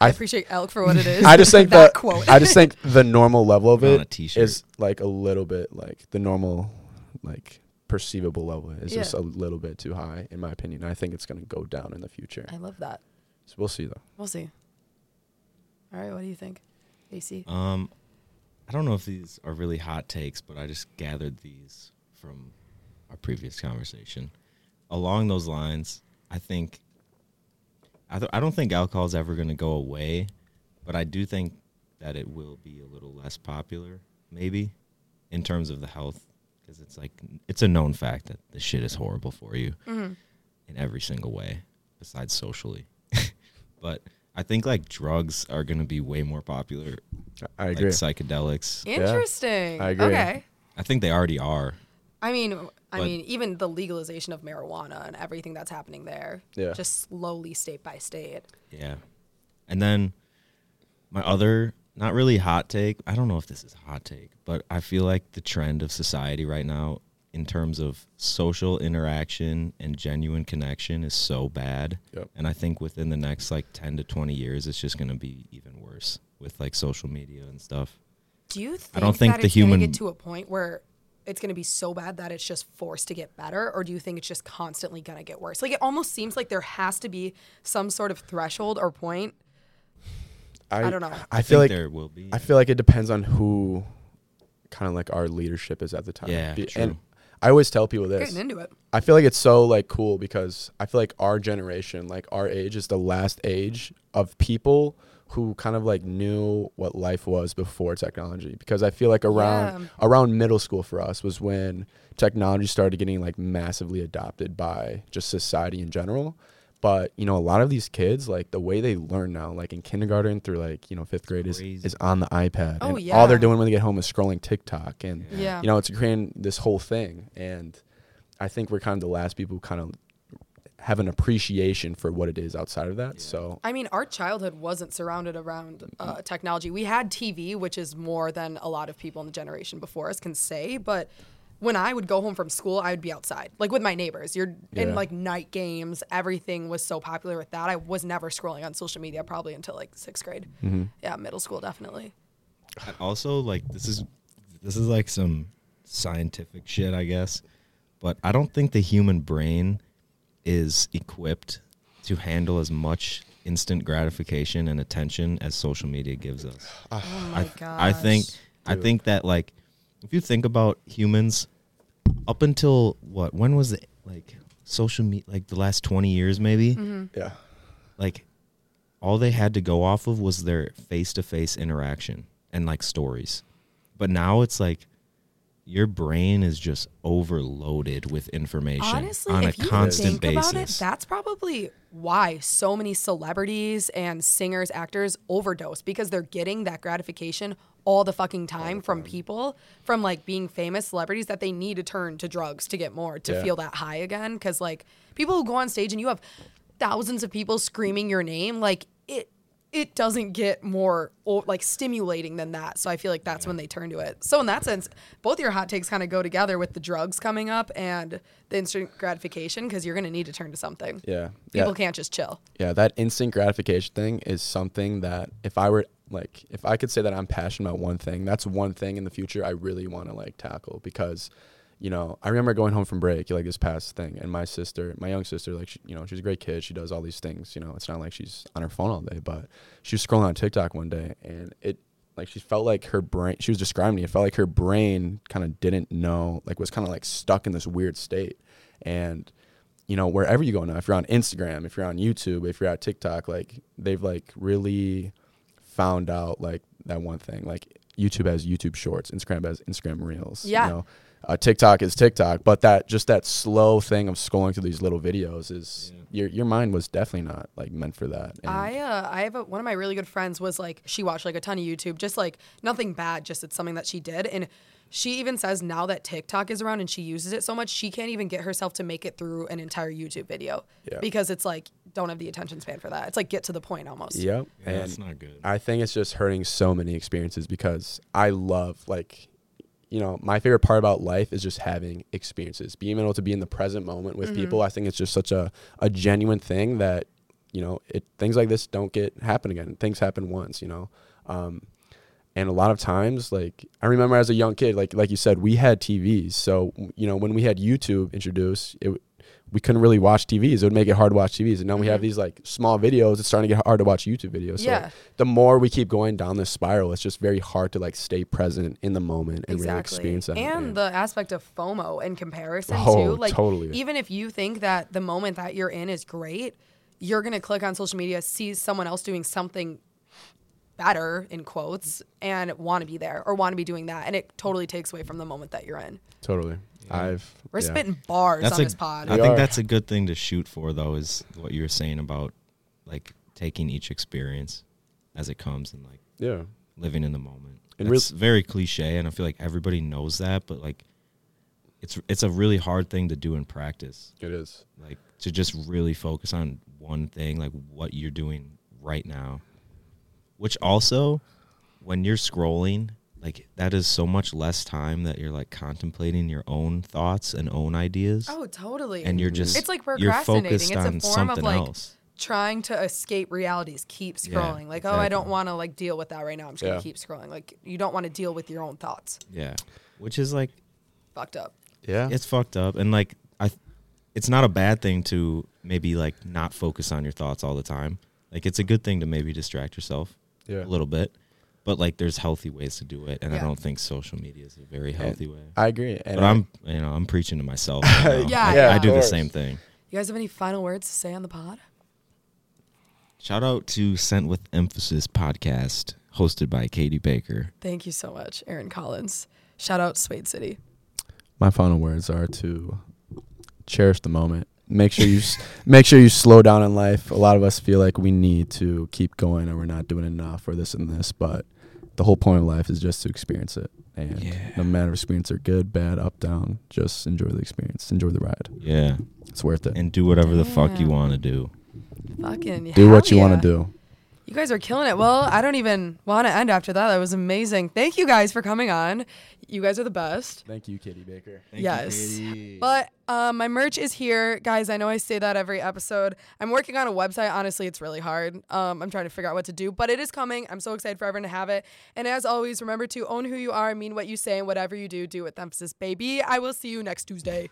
C: I
B: I
C: appreciate elk for what it is.
B: I just think
C: that
B: that
C: quote.
B: I just think the normal level of
A: On a
B: it
A: t-shirt.
B: is like a little bit like the normal like perceivable level is
C: Yeah.
B: just a little bit too high in my opinion. I think it's going to go down in the future.
C: I love that.
B: So we'll see though.
C: We'll see. All right, what do you think, AC?
A: Um, I don't know if these are really hot takes, but I just gathered these from our previous conversation. Along those lines, I think I, th- I don't think alcohol is ever going to go away, but I do think that it will be a little less popular, maybe, in terms of the health, because it's like it's a known fact that this shit is horrible for you
C: Mhm.
A: in every single way, besides socially. but I think like drugs are going to be way more popular,
B: I I
A: like
B: agree.
A: psychedelics.
C: Interesting.
B: I agree.
C: Okay.
A: I think they already are.
C: I mean, I
A: But-
C: mean, even the legalization of marijuana and everything that's happening there,
B: Yeah.
C: just slowly, state by state.
A: Yeah. And then my other not really hot take, I don't know if this is a hot take, but I feel like the trend of society right now in terms of social interaction and genuine connection is so bad.
B: Yep.
A: And I think within the next like 10 to 20 years it's just going to be even worse with like social media and stuff.
C: Do you think,
A: I don't think
C: that
A: the
C: it's going to
A: human-
C: get to a point where it's going to be so bad that it's just forced to get better, or do you think it's just constantly going to get worse? Like it almost seems like there has to be some sort of threshold or point. I don't know.
B: I, feel
A: think
B: like
A: there will be.
B: I feel like it depends on who kind of like our leadership is at the time.
A: Yeah,
B: Be-
A: true.
B: And I always tell people this.
C: Getting into it.
B: I feel like it's so like cool because I feel like our generation, like our age is the last age of people who kind of like knew what life was before technology because I feel like around
C: Yeah.
B: around middle school for us was when technology started getting like massively adopted by just society in general. but you know, a lot of these kids, like the way they learn now, like in kindergarten through like you know fifth grade, is is on the iPad.
C: Oh,
B: and All they're doing when they get home is scrolling TikTok, and
C: Yeah.
B: you know, it's creating this whole thing. And I think we're kind of the last people who kind of have an appreciation for what it is outside of that. So
C: I mean, our childhood wasn't surrounded around uh, technology. We had TV, which is more than a lot of people in the generation before us can say. But when I would go home from school, I would be outside, like with my neighbors. You're in like night games. Everything was so popular with that. I was never scrolling on social media probably until like sixth grade. Yeah, middle school definitely.
A: And also like this is this is like some scientific shit i guess but i don't think the human brain is equipped to handle as much instant gratification and attention as social media gives us.
C: Oh my
A: I,
C: god.
A: I think I think that like if you think about humans up until what when was it like social media like the last 20 years maybe?
C: Mm-hmm.
B: yeah,
A: like all they had to go off of was their face-to-face interaction and like stories. But now it's like your brain is just overloaded with information
C: Honestly,
A: on a
C: you
A: constant
C: think about it,
A: basis
C: that's probably why so many celebrities and singers, actors overdose because they're getting that gratification all the fucking time from people, from like being famous celebrities that they need to turn to drugs to get more to
B: Yeah.
C: feel that high again. Because like people who go on stage and you have thousands of people screaming your name, like it. It doesn't get more like stimulating than that, so I feel like that's when they turn to it. So in that sense, both your hot takes kind of go together with the drugs coming up and the instant gratification because you're going to need to turn to something.
B: yeah,
C: People
B: yeah.
C: can't just chill.
B: yeah that instant gratification thing is something that if i were like if i could say that i'm passionate about one thing that's one thing in the future i really want to like tackle because you know i remember going home from break like this past thing and my sister my young sister like she, you know she's a great kid she does all these things you know it's not like she's on her phone all day but she was scrolling on tiktok one day and it like she felt like her brain she was describing it, it felt like her brain kind of didn't know like was kind of like stuck in this weird state and you know, wherever you go now, if you're on Instagram, if you're on YouTube, if you're at TikTok, like they've like really found out like that one thing. Like YouTube has YouTube Shorts, Instagram has Instagram Reels.
C: Yeah.
B: You know, uh, TikTok is TikTok, but that just that slow thing of scrolling through these little videos is your your mind was definitely not like meant for that. And
C: I uh, I have a, one of my really good friends was like she watched like a ton of YouTube, just like nothing bad, just it's something that she did, and she even says now that TikTok is around and she uses it so much, she can't even get herself to make it through an entire YouTube video
B: Yeah.
C: because it's like don't have the attention span for that. It's like get to the point almost.
B: Yep.
A: Yeah,
B: and
A: that's not good
B: I think it's just hurting so many experiences because I love like you know, my favorite part about life is just having experiences. Being able to be in the present moment with people. I think it's just such a, a genuine thing that, you know, it things like this don't get happen again. Things happen once, you know. Um, and a lot of times like i remember as a young kid like like you said we had tvs so you know when we had youtube introduced it we couldn't really watch tvs it would make it hard to watch tvs and now we have mm-hmm. these like small videos. It's starting to get hard to watch youtube videos. So like,
C: Yeah.
B: the more we keep going down this spiral it's just very hard to like stay present in the moment and really experience that.
C: And the aspect of FOMO and comparison
B: Oh,
C: too. Like
B: totally.
C: even if you think that the moment that you're in is great, you're gonna click on social media, see someone else doing something better in quotes, and want to be there or want to be doing that, and it totally takes away from the moment that you're in.
B: totally i've
C: We're
B: yeah.
C: spitting bars
A: that's
C: on
A: a,
C: this pod.
A: I
B: We
A: think
B: are.
A: that's a good thing to shoot for though is what you were saying about like taking each experience as it comes and like
B: yeah
A: living in the moment.
B: And
A: it's very cliche, and I feel like everybody knows that, but like, it's it's a really hard thing to do in practice.
B: it is
A: Like to just really focus on one thing, like what you're doing right now. Which also, when you're scrolling, like that is so much less time that you're like contemplating your own thoughts and own ideas,
C: oh, totally.
A: and you're mm-hmm. just
C: it's like
A: you're
C: procrastinating.
A: focused
C: It's a
A: on
C: form of like
A: else.
C: trying to escape realities. Keep
A: Yeah,
C: scrolling. like, oh, I don't want to like deal with that right now. I'm just gonna keep scrolling. Like, you don't want to deal with your own thoughts.
A: Yeah, which is like
C: Fucked up.
B: yeah
A: it's fucked up and like i it's not a bad thing to maybe like not focus on your thoughts all the time like it's a good thing to maybe distract yourself
B: yeah
A: a little bit but like there's healthy ways to do it and i don't think social media is a very healthy way
B: i agree and
A: but
B: I-
A: i'm you know i'm preaching to myself right now.
C: Yeah,
A: I,
C: yeah,
A: I do the same thing
C: You guys have any final words to say on the pod?
A: shout out to sent with emphasis podcast hosted by katie baker
C: Thank you so much, Aaron Collins. Shout out Swade City.
B: my final words are to cherish the moment make sure you s- make sure you slow down in life. A lot of us feel like we need to keep going or we're not doing enough or this and this, but the whole point of life is just to experience it. And
A: Yeah.
B: no matter if experience are good, bad, up, down, just enjoy the experience, enjoy the ride.
A: Yeah.
B: It's worth it.
A: And do whatever the fuck you want to do.
C: Fucking yeah.
B: do what
C: hell
B: you want to do.
C: You guys are killing it. Well, I don't even want to end after that. That was amazing. Thank you guys for coming on. You guys are the best.
B: Thank you, Kitty Baker.
C: yes. But um, my merch is here, guys. I know I say that every episode. I'm working on a website. Honestly, it's really hard. Um, I'm trying to figure out what to do, but it is coming. I'm so excited for everyone to have it. And as always, remember to own who you are, mean what you say, and whatever you do, do with emphasis, baby. I will see you next Tuesday.